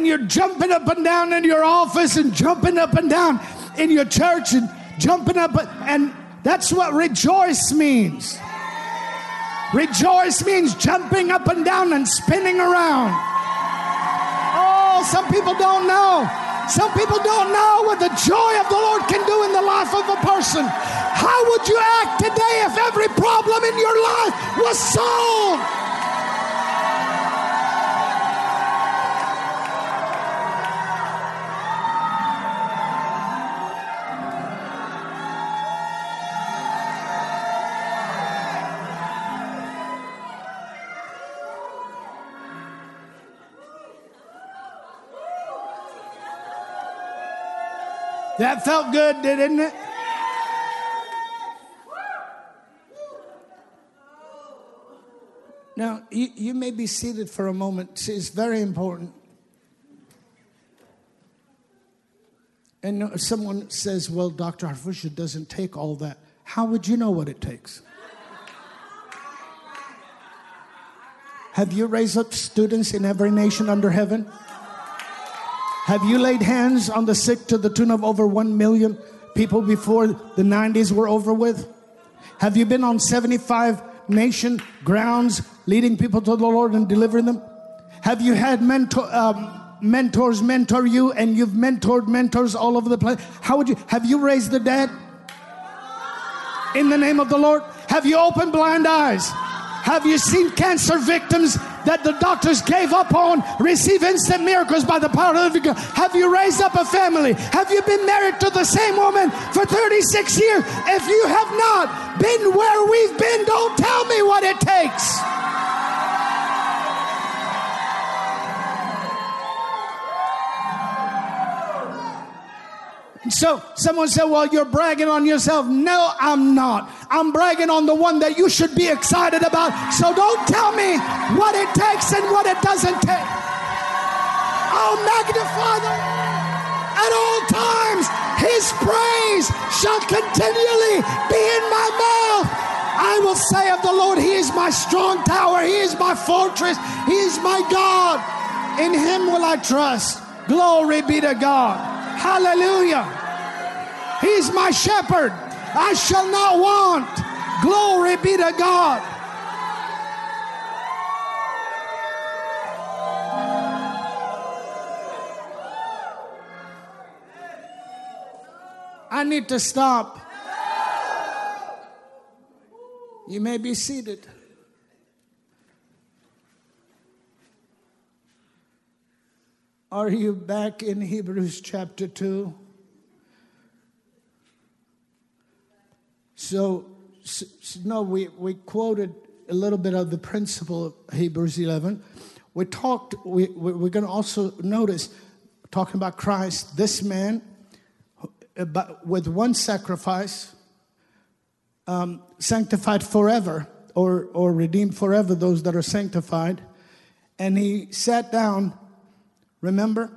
And you're jumping up and down in your office and jumping up and down in your church and jumping up and that's what rejoice means. Rejoice means jumping up and down and spinning around. Oh some people don't know. Some people don't know what the joy of the lord can do in the life of a person. How would you act today if every problem in your life was solved That felt good, didn't it? Now, you, you may be seated for a moment. It's very important. And someone says, Well, Dr. Harfouche, it doesn't take all that. How would you know what it takes? Have you raised up students in every nation under heaven? Have you laid hands on the sick to the tune of over 1 million people before the 90s were over with? Have you been on 75 nation grounds leading people to the Lord and delivering them? Have you had mentor, um, mentors mentor you and you've mentored mentors all over the place? How would you have you raised the dead? In the name of the Lord? Have you opened blind eyes? Have you seen cancer victims that the doctors gave up on receive instant miracles by the power of the God? Have you raised up a family? Have you been married to the same woman for 36 years? If you have not been where we've been, don't tell me what it takes. So someone said, Well, you're bragging on yourself. No, I'm not. I'm bragging on the one that you should be excited about. So don't tell me what it takes and what it doesn't take. I'll magnify the at all times. His praise shall continually be in my mouth. I will say of the Lord, He is my strong tower, He is my fortress, He is my God. In Him will I trust. Glory be to God. Hallelujah. He's my shepherd. I shall not want. Glory be to God. I need to stop. You may be seated. Are you back in Hebrews chapter 2? So, so, no, we, we quoted a little bit of the principle of Hebrews 11. We talked, we, we're going to also notice, talking about Christ, this man, with one sacrifice, um, sanctified forever, or, or redeemed forever those that are sanctified. And he sat down, remember,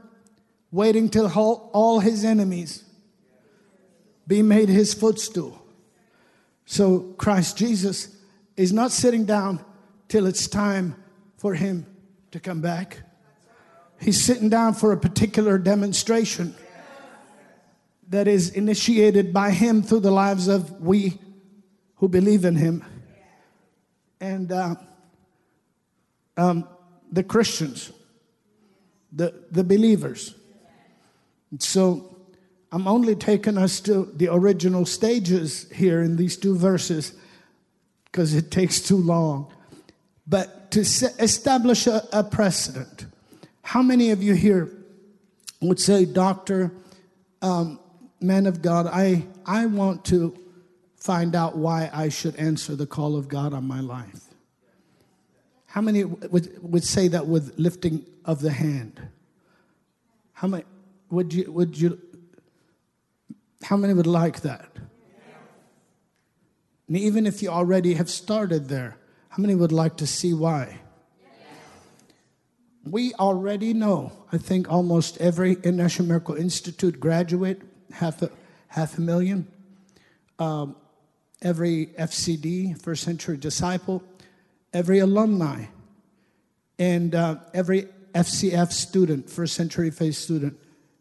waiting till all his enemies be made his footstool. So Christ Jesus is not sitting down till it's time for him to come back. He's sitting down for a particular demonstration that is initiated by him through the lives of we who believe in him. And uh, um, the Christians, the, the believers. So I'm only taking us to the original stages here in these two verses because it takes too long. But to establish a, a, precedent, how many of you here would say, Doctor, um, man of God, I, I want to find out why I should answer the call of God on my life? How many would, would say that with lifting of the hand? How many would you, would you how many would like that? And even if you already have started there, how many would like to see why? We already know, I think almost every International Miracle Institute graduate, half a, half a million, um, every FCD, First Century Disciple, every alumni, and uh, every FCF student, First Century Faith student,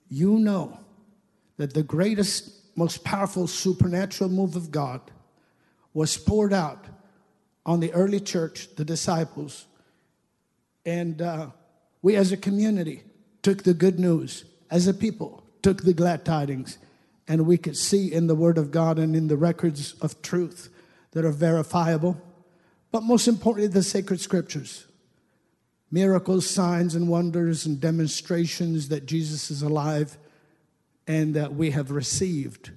you know that the greatest, most powerful supernatural move of God was poured out on the early church, the disciples, and uh, we as a community took the good news, as a people took the glad tidings, and we could see in the Word of God and in the records of truth that are verifiable, but most importantly, the sacred scriptures miracles, signs, and wonders, and demonstrations that Jesus is alive and that we have received.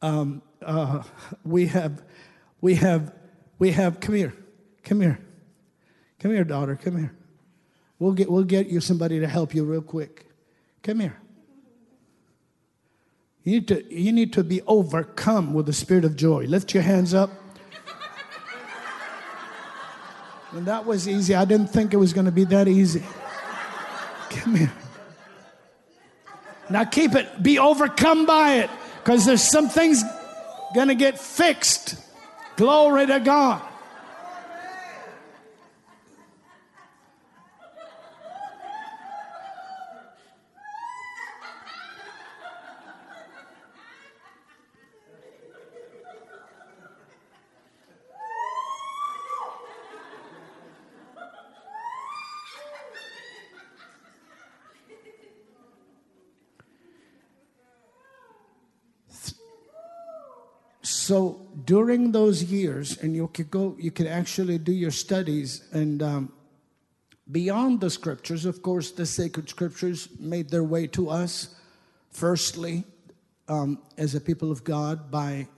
Um, uh, we have, we have, we have, come here, come here, come here, daughter, come here. We'll get, we'll get you somebody to help you real quick. Come here. You need, to, you need to be overcome with the spirit of joy. Lift your hands up. And that was easy. I didn't think it was going to be that easy. Come here. Now keep it. Be overcome by it because there's some things going to get fixed. Glory to God. So during those years, and you could go, you could actually do your studies, and um, beyond the scriptures, of course, the sacred scriptures made their way to us. Firstly, um, as a people of God, by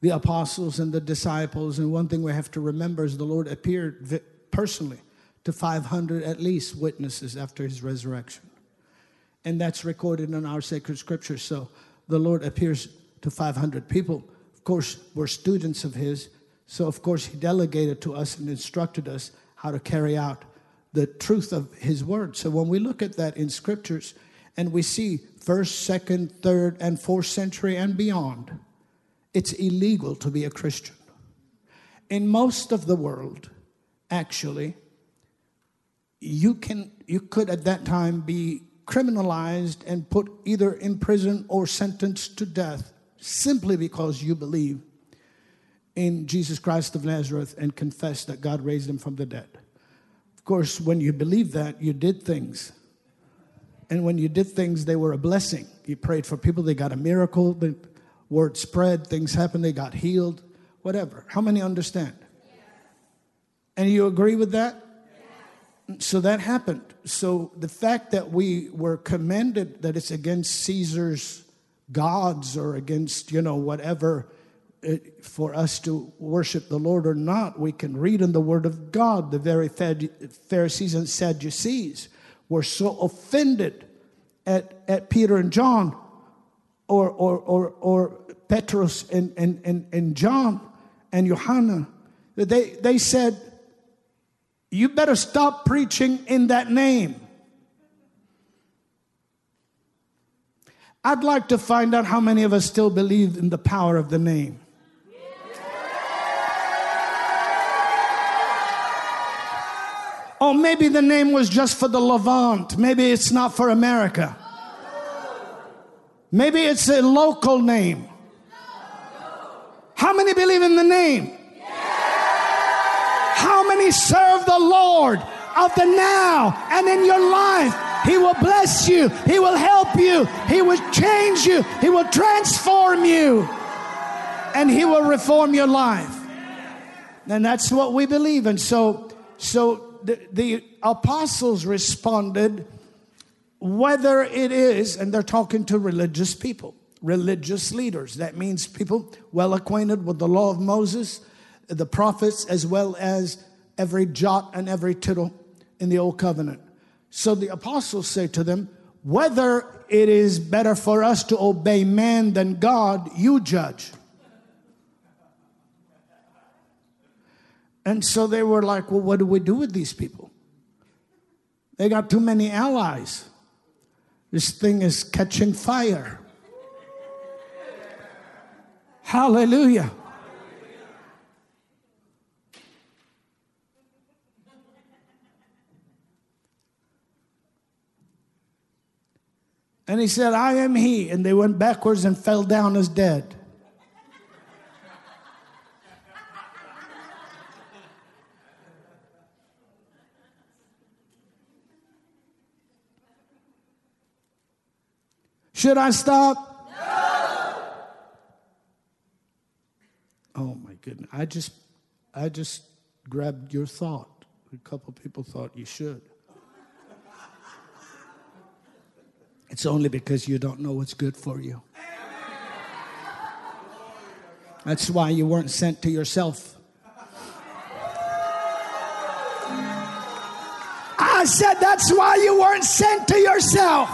the apostles and the disciples. And one thing we have to remember is the Lord appeared personally to 500 at least witnesses after his resurrection. And that's recorded in our sacred scriptures. So the Lord appears to 500 people. Of course, we're students of His. So, of course, He delegated to us and instructed us how to carry out the truth of His Word. So, when we look at that in scriptures and we see first, second, third, and fourth century and beyond, it's illegal to be a Christian. In most of the world, actually, you can you could at that time be criminalized and put either in prison or sentenced to death simply because you believe in Jesus Christ of Nazareth and confess that God raised him from the dead. Of course, when you believe that, you did things. And when you did things, they were a blessing. You prayed for people, they got a miracle, the word spread, things happened, they got healed, whatever. How many understand? And you agree with that? So that happened. So the fact that we were commended that it's against Caesar's gods or against, you know, whatever it, uh, for us to worship the Lord or not. We can read in the Word of God the very Pharisees and Sadducees were so offended at, at Peter and John or, or, or, or Petrus and, and, and, and John and Johanna that they, they said, You better stop preaching in that name. I'd like to find out how many of us still believe in the power of the name. Oh, maybe the name was just for the Levant. Maybe it's not for America. Maybe it's a local name. How many believe in the name? How many serve the Lord of the now and in your life? He will bless you. He will help you. He will change you. He will transform you. And He will reform your life. And that's what we believe. And so, so the, the apostles responded, whether it is, and they're talking to religious people, religious leaders. That means people well acquainted with the law of Moses, the prophets, as well as every jot and every tittle in the old covenant. So the apostles say to them, Whether it is better for us to obey man than God, you judge. And so they were like, Well, what do we do with these people? They got too many allies. This thing is catching fire. Hallelujah. And he said, I am he. And they went backwards and fell down as dead. Should I stop? No. Oh my goodness. I just I just grabbed your thought. A couple people thought you should. It's only because you don't know what's good for you. That's why you weren't sent to yourself. I said that's why you weren't sent to yourself.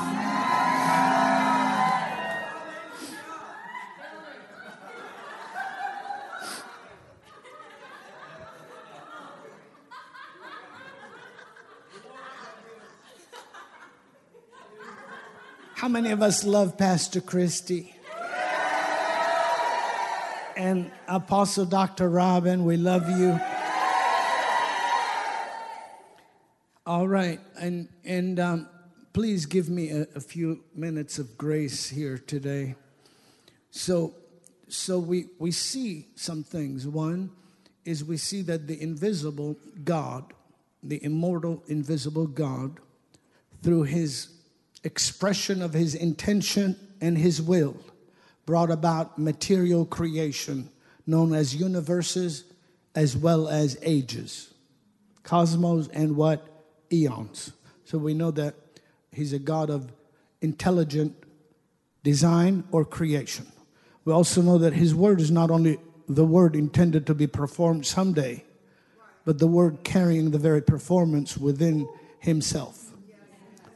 Many of us love Pastor Christie? And Apostle Dr. Robin, we love you. All right, and and um, please give me a, a few minutes of grace here today. So, so we we see some things. One is we see that the invisible God, the immortal, invisible God, through His expression of his intention and his will brought about material creation known as universes as well as ages, cosmos and what? Eons. So we know that he's a God of intelligent design or creation. We also know that his word is not only the word intended to be performed someday, but the word carrying the very performance within himself.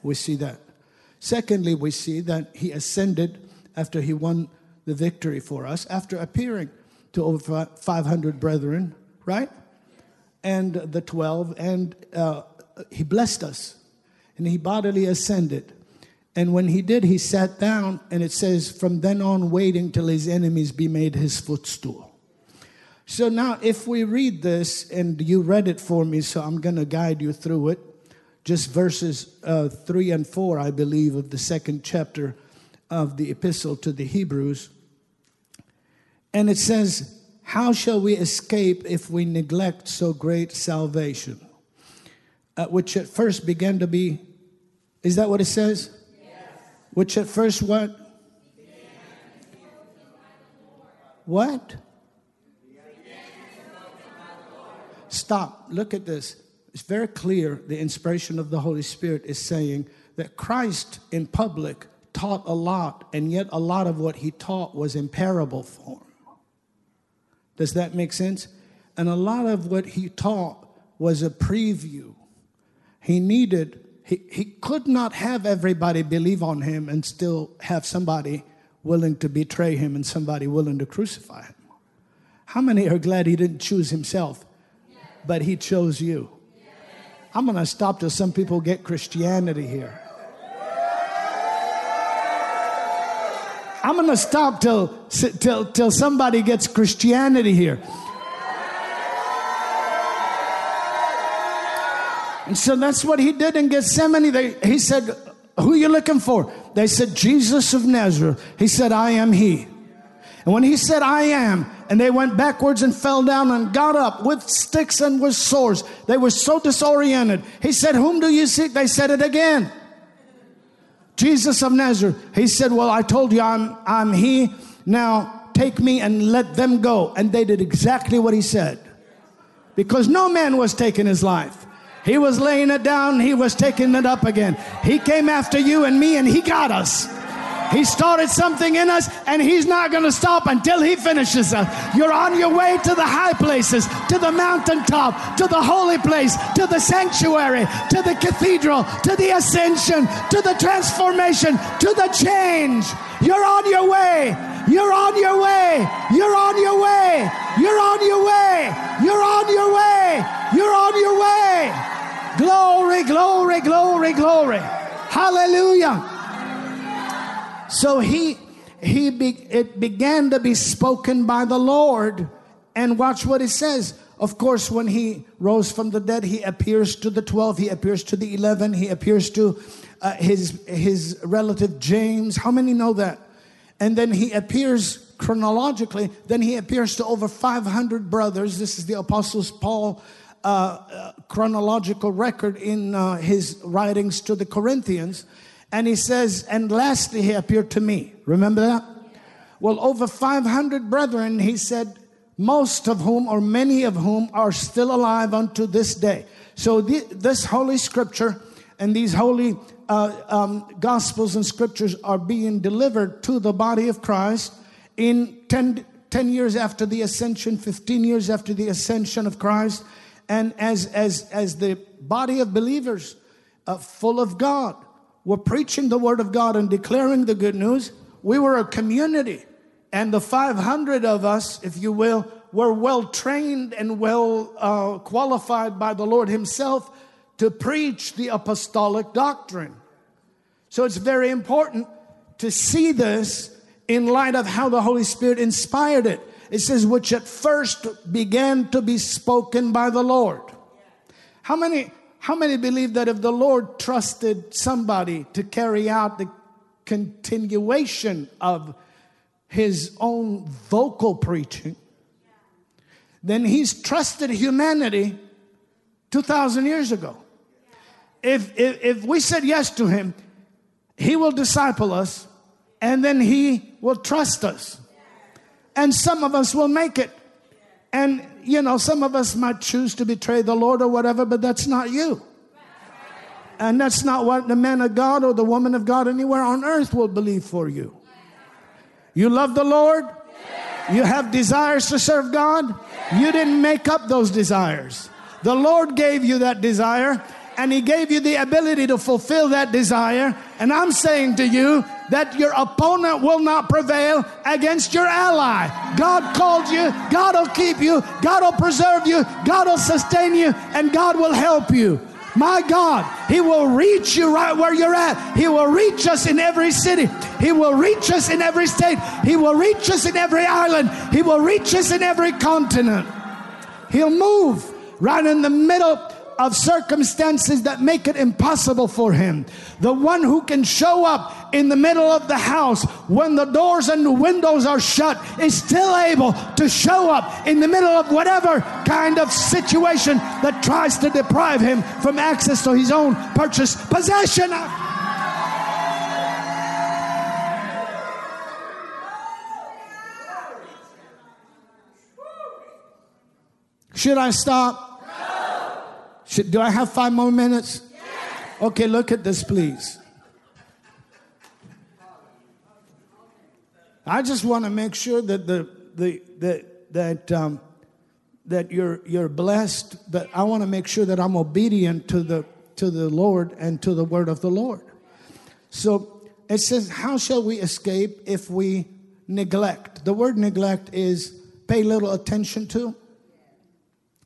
We see that. Secondly, we see that he ascended after he won the victory for us, after appearing to over 500 brethren, right? And the 12, and uh, he blessed us, and he bodily ascended. And when he did, he sat down, and it says, from then on, waiting till his enemies be made his footstool. So now, if we read this, and you read it for me, so I'm going to guide you through it just verses uh, 3 and 4, I believe, of the second chapter of the epistle to the Hebrews. And it says, How shall we escape if we neglect so great salvation? Uh, which at first began to be, is that what it says? Yes. Which at first what? What? Stop. Look at this it's very clear the inspiration of the Holy Spirit is saying that Christ in public taught a lot, and yet a lot of what he taught was in parable form. Does that make sense? And a lot of what he taught was a preview. He needed, he, he could not have everybody believe on him and still have somebody willing to betray him and somebody willing to crucify him. How many are glad he didn't choose himself, but he chose you? I'm going to stop till some people get Christianity here. I'm going to stop till, till, till somebody gets Christianity here. And so that's what he did in Gethsemane. They, he said, Who you looking for? They said, Jesus of Nazareth. He said, I am he. And when he said, I am, and they went backwards and fell down and got up with sticks and with swords, they were so disoriented. He said, Whom do you seek? They said it again. Jesus of Nazareth. He said, Well, I told you I'm, I'm he. Now take me and let them go. And they did exactly what he said. Because no man was taking his life. He was laying it down, he was taking it up again. He came after you and me, and he got us. He started something in us, and He's not going to stop until He finishes us. You're on your way to the high places, to the mountaintop, to the holy place, to the sanctuary, to the cathedral, to the ascension, to the transformation, to the change. You're on your way. You're on your way. You're on your way. You're on your way. You're on your way. You're on your way. Glory, glory, glory, glory. Hallelujah. So he he be, it began to be spoken by the Lord and watch what it says. Of course, when he rose from the dead, he appears to the 12, he appears to the 11, he appears to uh, his, his relative James. How many know that? And then he appears chronologically, then he appears to over 500 brothers. This is the Apostles Paul uh, uh, chronological record in uh, his writings to the Corinthians. And he says, and lastly, he appeared to me. Remember that? Well, over 500 brethren, he said, most of whom or many of whom are still alive unto this day. So this holy scripture and these holy uh, um, gospels and scriptures are being delivered to the body of Christ in 10, 10 years after the ascension, 15 years after the ascension of Christ. And as, as, as the body of believers uh, full of God were preaching the word of God and declaring the good news, we were a community and the 500 of us, if you will, were well trained and well uh, qualified by the Lord Himself to preach the apostolic doctrine. So it's very important to see this in light of how the Holy Spirit inspired it. It says, which at first began to be spoken by the Lord. How many, how many believe that if the Lord trusted somebody to carry out the continuation of his own vocal preaching, then he's trusted humanity 2,000 years ago. If, if, if we said yes to him, he will disciple us and then he will trust us. And some of us will make it. And, you know, some of us might choose to betray the Lord or whatever, but that's not you. And that's not what the man of God or the woman of God anywhere on earth will believe for you. You love the Lord? You have desires to serve God? You didn't make up those desires. The Lord gave you that desire and He gave you the ability to fulfill that desire. And I'm saying to you that your opponent will not prevail against your ally. God called you, God will keep you, God will preserve you, God will sustain you, and God will help you. My God, He will reach you right where you're at. He will reach us in every city. He will reach us in every state. He will reach us in every island. He will reach us in every continent. He'll move right in the middle of circumstances that make it impossible for him. The one who can show up in the middle of the house when the doors and the windows are shut is still able to show up in the middle of whatever kind of situation that tries to deprive him from access to his own purchased possession. Should I stop? Should, do I have five more minutes? Yes. Okay, look at this, please. I just want to make sure that the the that that um, that you're you're blessed. But I want to make sure that I'm obedient to the to the Lord and to the word of the Lord. So it says, "How shall we escape if we neglect?" The word neglect is pay little attention to.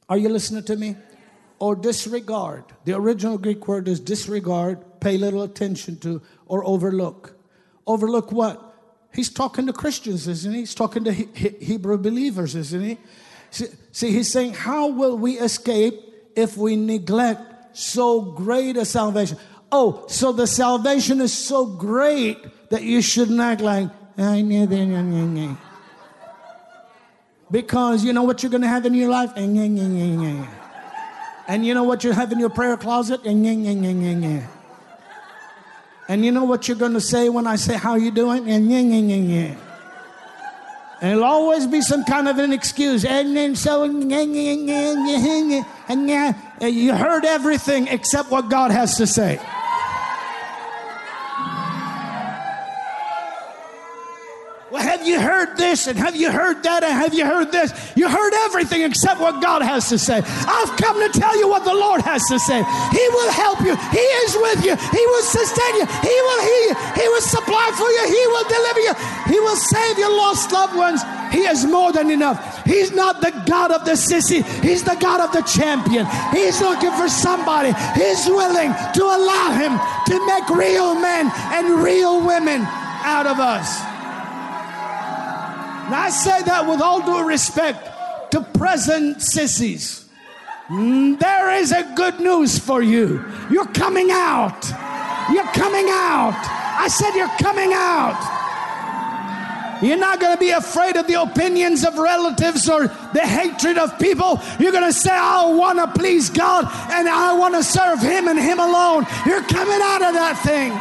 Are you listening to me? Or disregard. The original Greek word is disregard, pay little attention to, or overlook. Overlook what? He's talking to Christians, isn't he? He's talking to he- Hebrew believers, isn't he? See, see, he's saying, How will we escape if we neglect so great a salvation? Oh, so the salvation is so great that you shouldn't act like, I knew that. because you know what you're going to have in your life? And you know what you have in your prayer closet? And you know what you're going to say when I say, How you doing? And it'll always be some kind of an excuse. And then so, and you heard everything except what God has to say. This and have you heard that and have you heard this? You heard everything except what God has to say. I've come to tell you what the Lord has to say. He will help you. He is with you. He will sustain you. He will heal you. He will supply for you. He will deliver you. He will save your lost loved ones. He is more than enough. He's not the God of the sissy. He's the God of the champion. He's looking for somebody. He's willing to allow him to make real men and real women out of us. And I say that with all due respect to present sissies. Mm, there is a good news for you. You're coming out. You're coming out. I said you're coming out. You're not going to be afraid of the opinions of relatives or the hatred of people. You're going to say, I want to please God and I want to serve Him and Him alone. You're coming out of that thing.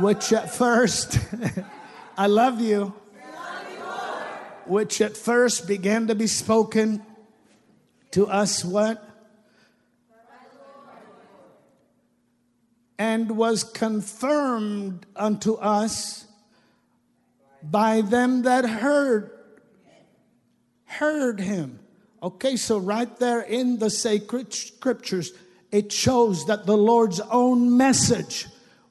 Which at first, I love you, which at first began to be spoken to us what? And was confirmed unto us by them that heard heard him. Okay, so right there in the sacred scriptures, it shows that the Lord's own message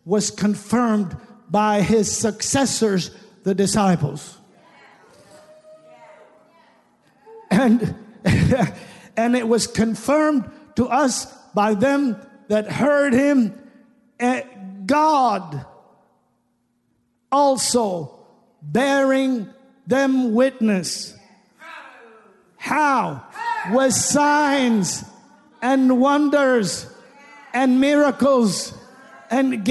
was confirmed by his successors, the disciples. And, and it was confirmed to us by them that heard him. And God also bearing them witness. How? With signs and wonders and miracles and,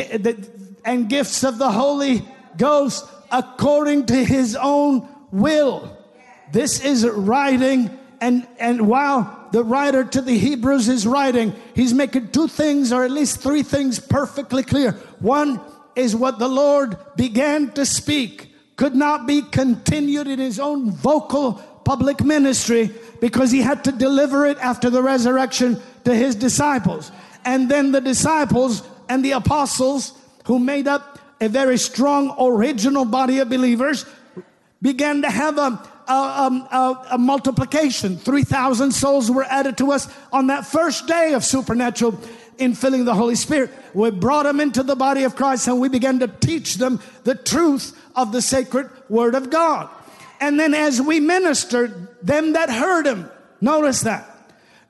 and gifts of the Holy Ghost according to his own will. This is writing, and, and while the writer to the Hebrews is writing, he's making two things, or at least three things, perfectly clear. One is what the Lord began to speak could not be continued in his own vocal public ministry because he had to deliver it after the resurrection to his disciples. And then the disciples and the apostles, who made up a very strong original body of believers, began to have a, a, um, a, a multiplication. 3,000 souls were added to us on that first day of supernatural infilling the Holy Spirit. We brought them into the body of Christ and we began to teach them the truth of the sacred Word of God. And then as we ministered, them that heard Him, notice that.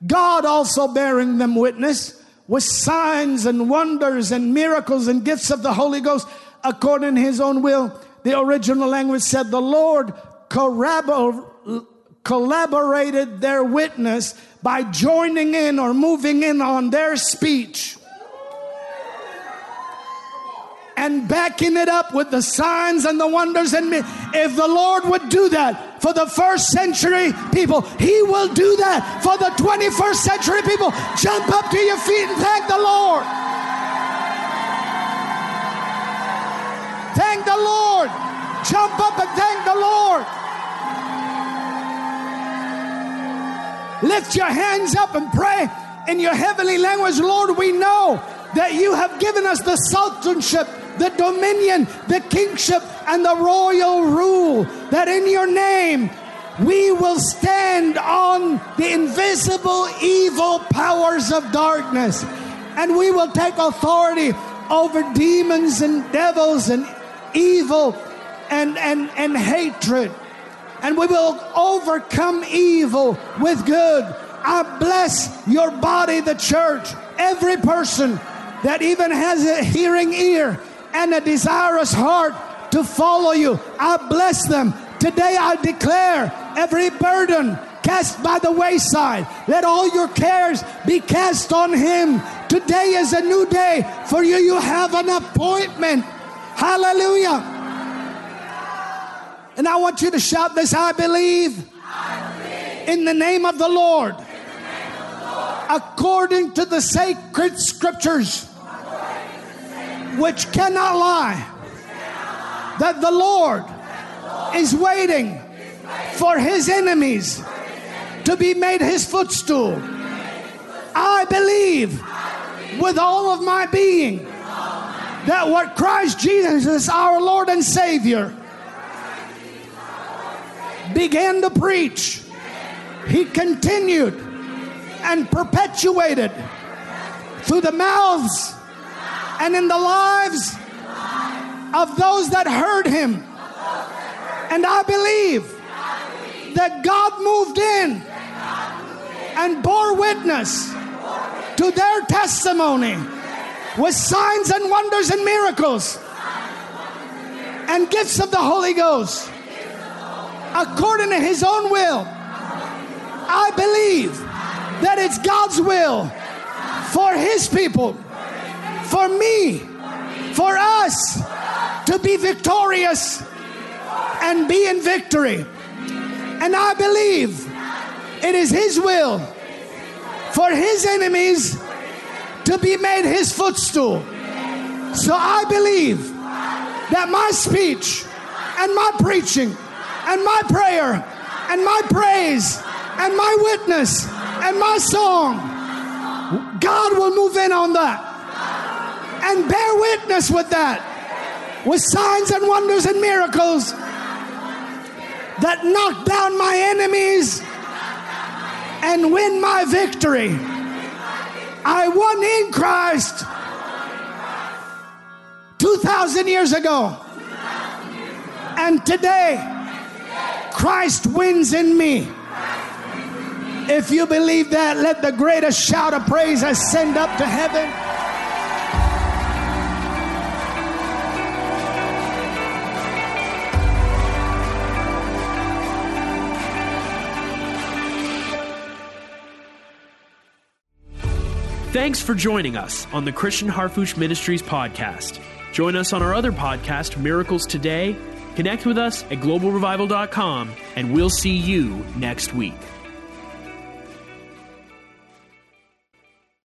God also bearing them witness with signs and wonders and miracles and gifts of the Holy Ghost according to his own will. The original language said the Lord collaborated their witness by joining in or moving in on their speech and backing it up with the signs and the wonders and if the Lord would do that for the first century people, He will do that for the 21st century people. Jump up to your feet and thank the Lord. Thank the Lord. Jump up and thank the Lord. Lift your hands up and pray in your heavenly language. Lord, we know that you have given us the sultanship the dominion, the kingship, and the royal rule, that in your name we will stand on the invisible evil powers of darkness and we will take authority over demons and devils and evil and, and, and hatred. And we will overcome evil with good. I bless your body, the church, every person that even has a hearing ear and a desirous heart to follow you. I bless them. Today I declare every burden cast by the wayside. Let all your cares be cast on Him. Today is a new day for you. You have an appointment. Hallelujah. And I want you to shout this I believe, I believe. in the name of the Lord, of the Lord. According to the sacred scriptures which cannot lie, that the Lord is waiting for his enemies to be made his footstool. I believe with all of my being that what Christ Jesus, is our Lord and Savior, began to preach, he continued and perpetuated through the mouths and in the lives of those that heard him. And I believe that God moved in and bore witness to their testimony with signs and wonders and miracles and gifts of the Holy Ghost according to his own will. I believe that it's God's will for his people, for me, for us to be victorious and be in victory. And I believe it is his will for his enemies to be made his footstool. So I believe that my speech and my preaching and my prayer and my praise and my witness and my song, God will move in on that and bear witness with that with signs and wonders and miracles that knock down my enemies and win my victory. I won in Christ 2,000 years ago. And today, Christ wins in me. If you believe that, let the greatest shout of praise ascend up to heaven. Thanks for joining us on the Christian Harfouche Ministries podcast. Join us on our other podcast, Miracles Today. Connect with us at globalrevival.com, and we'll see you next week.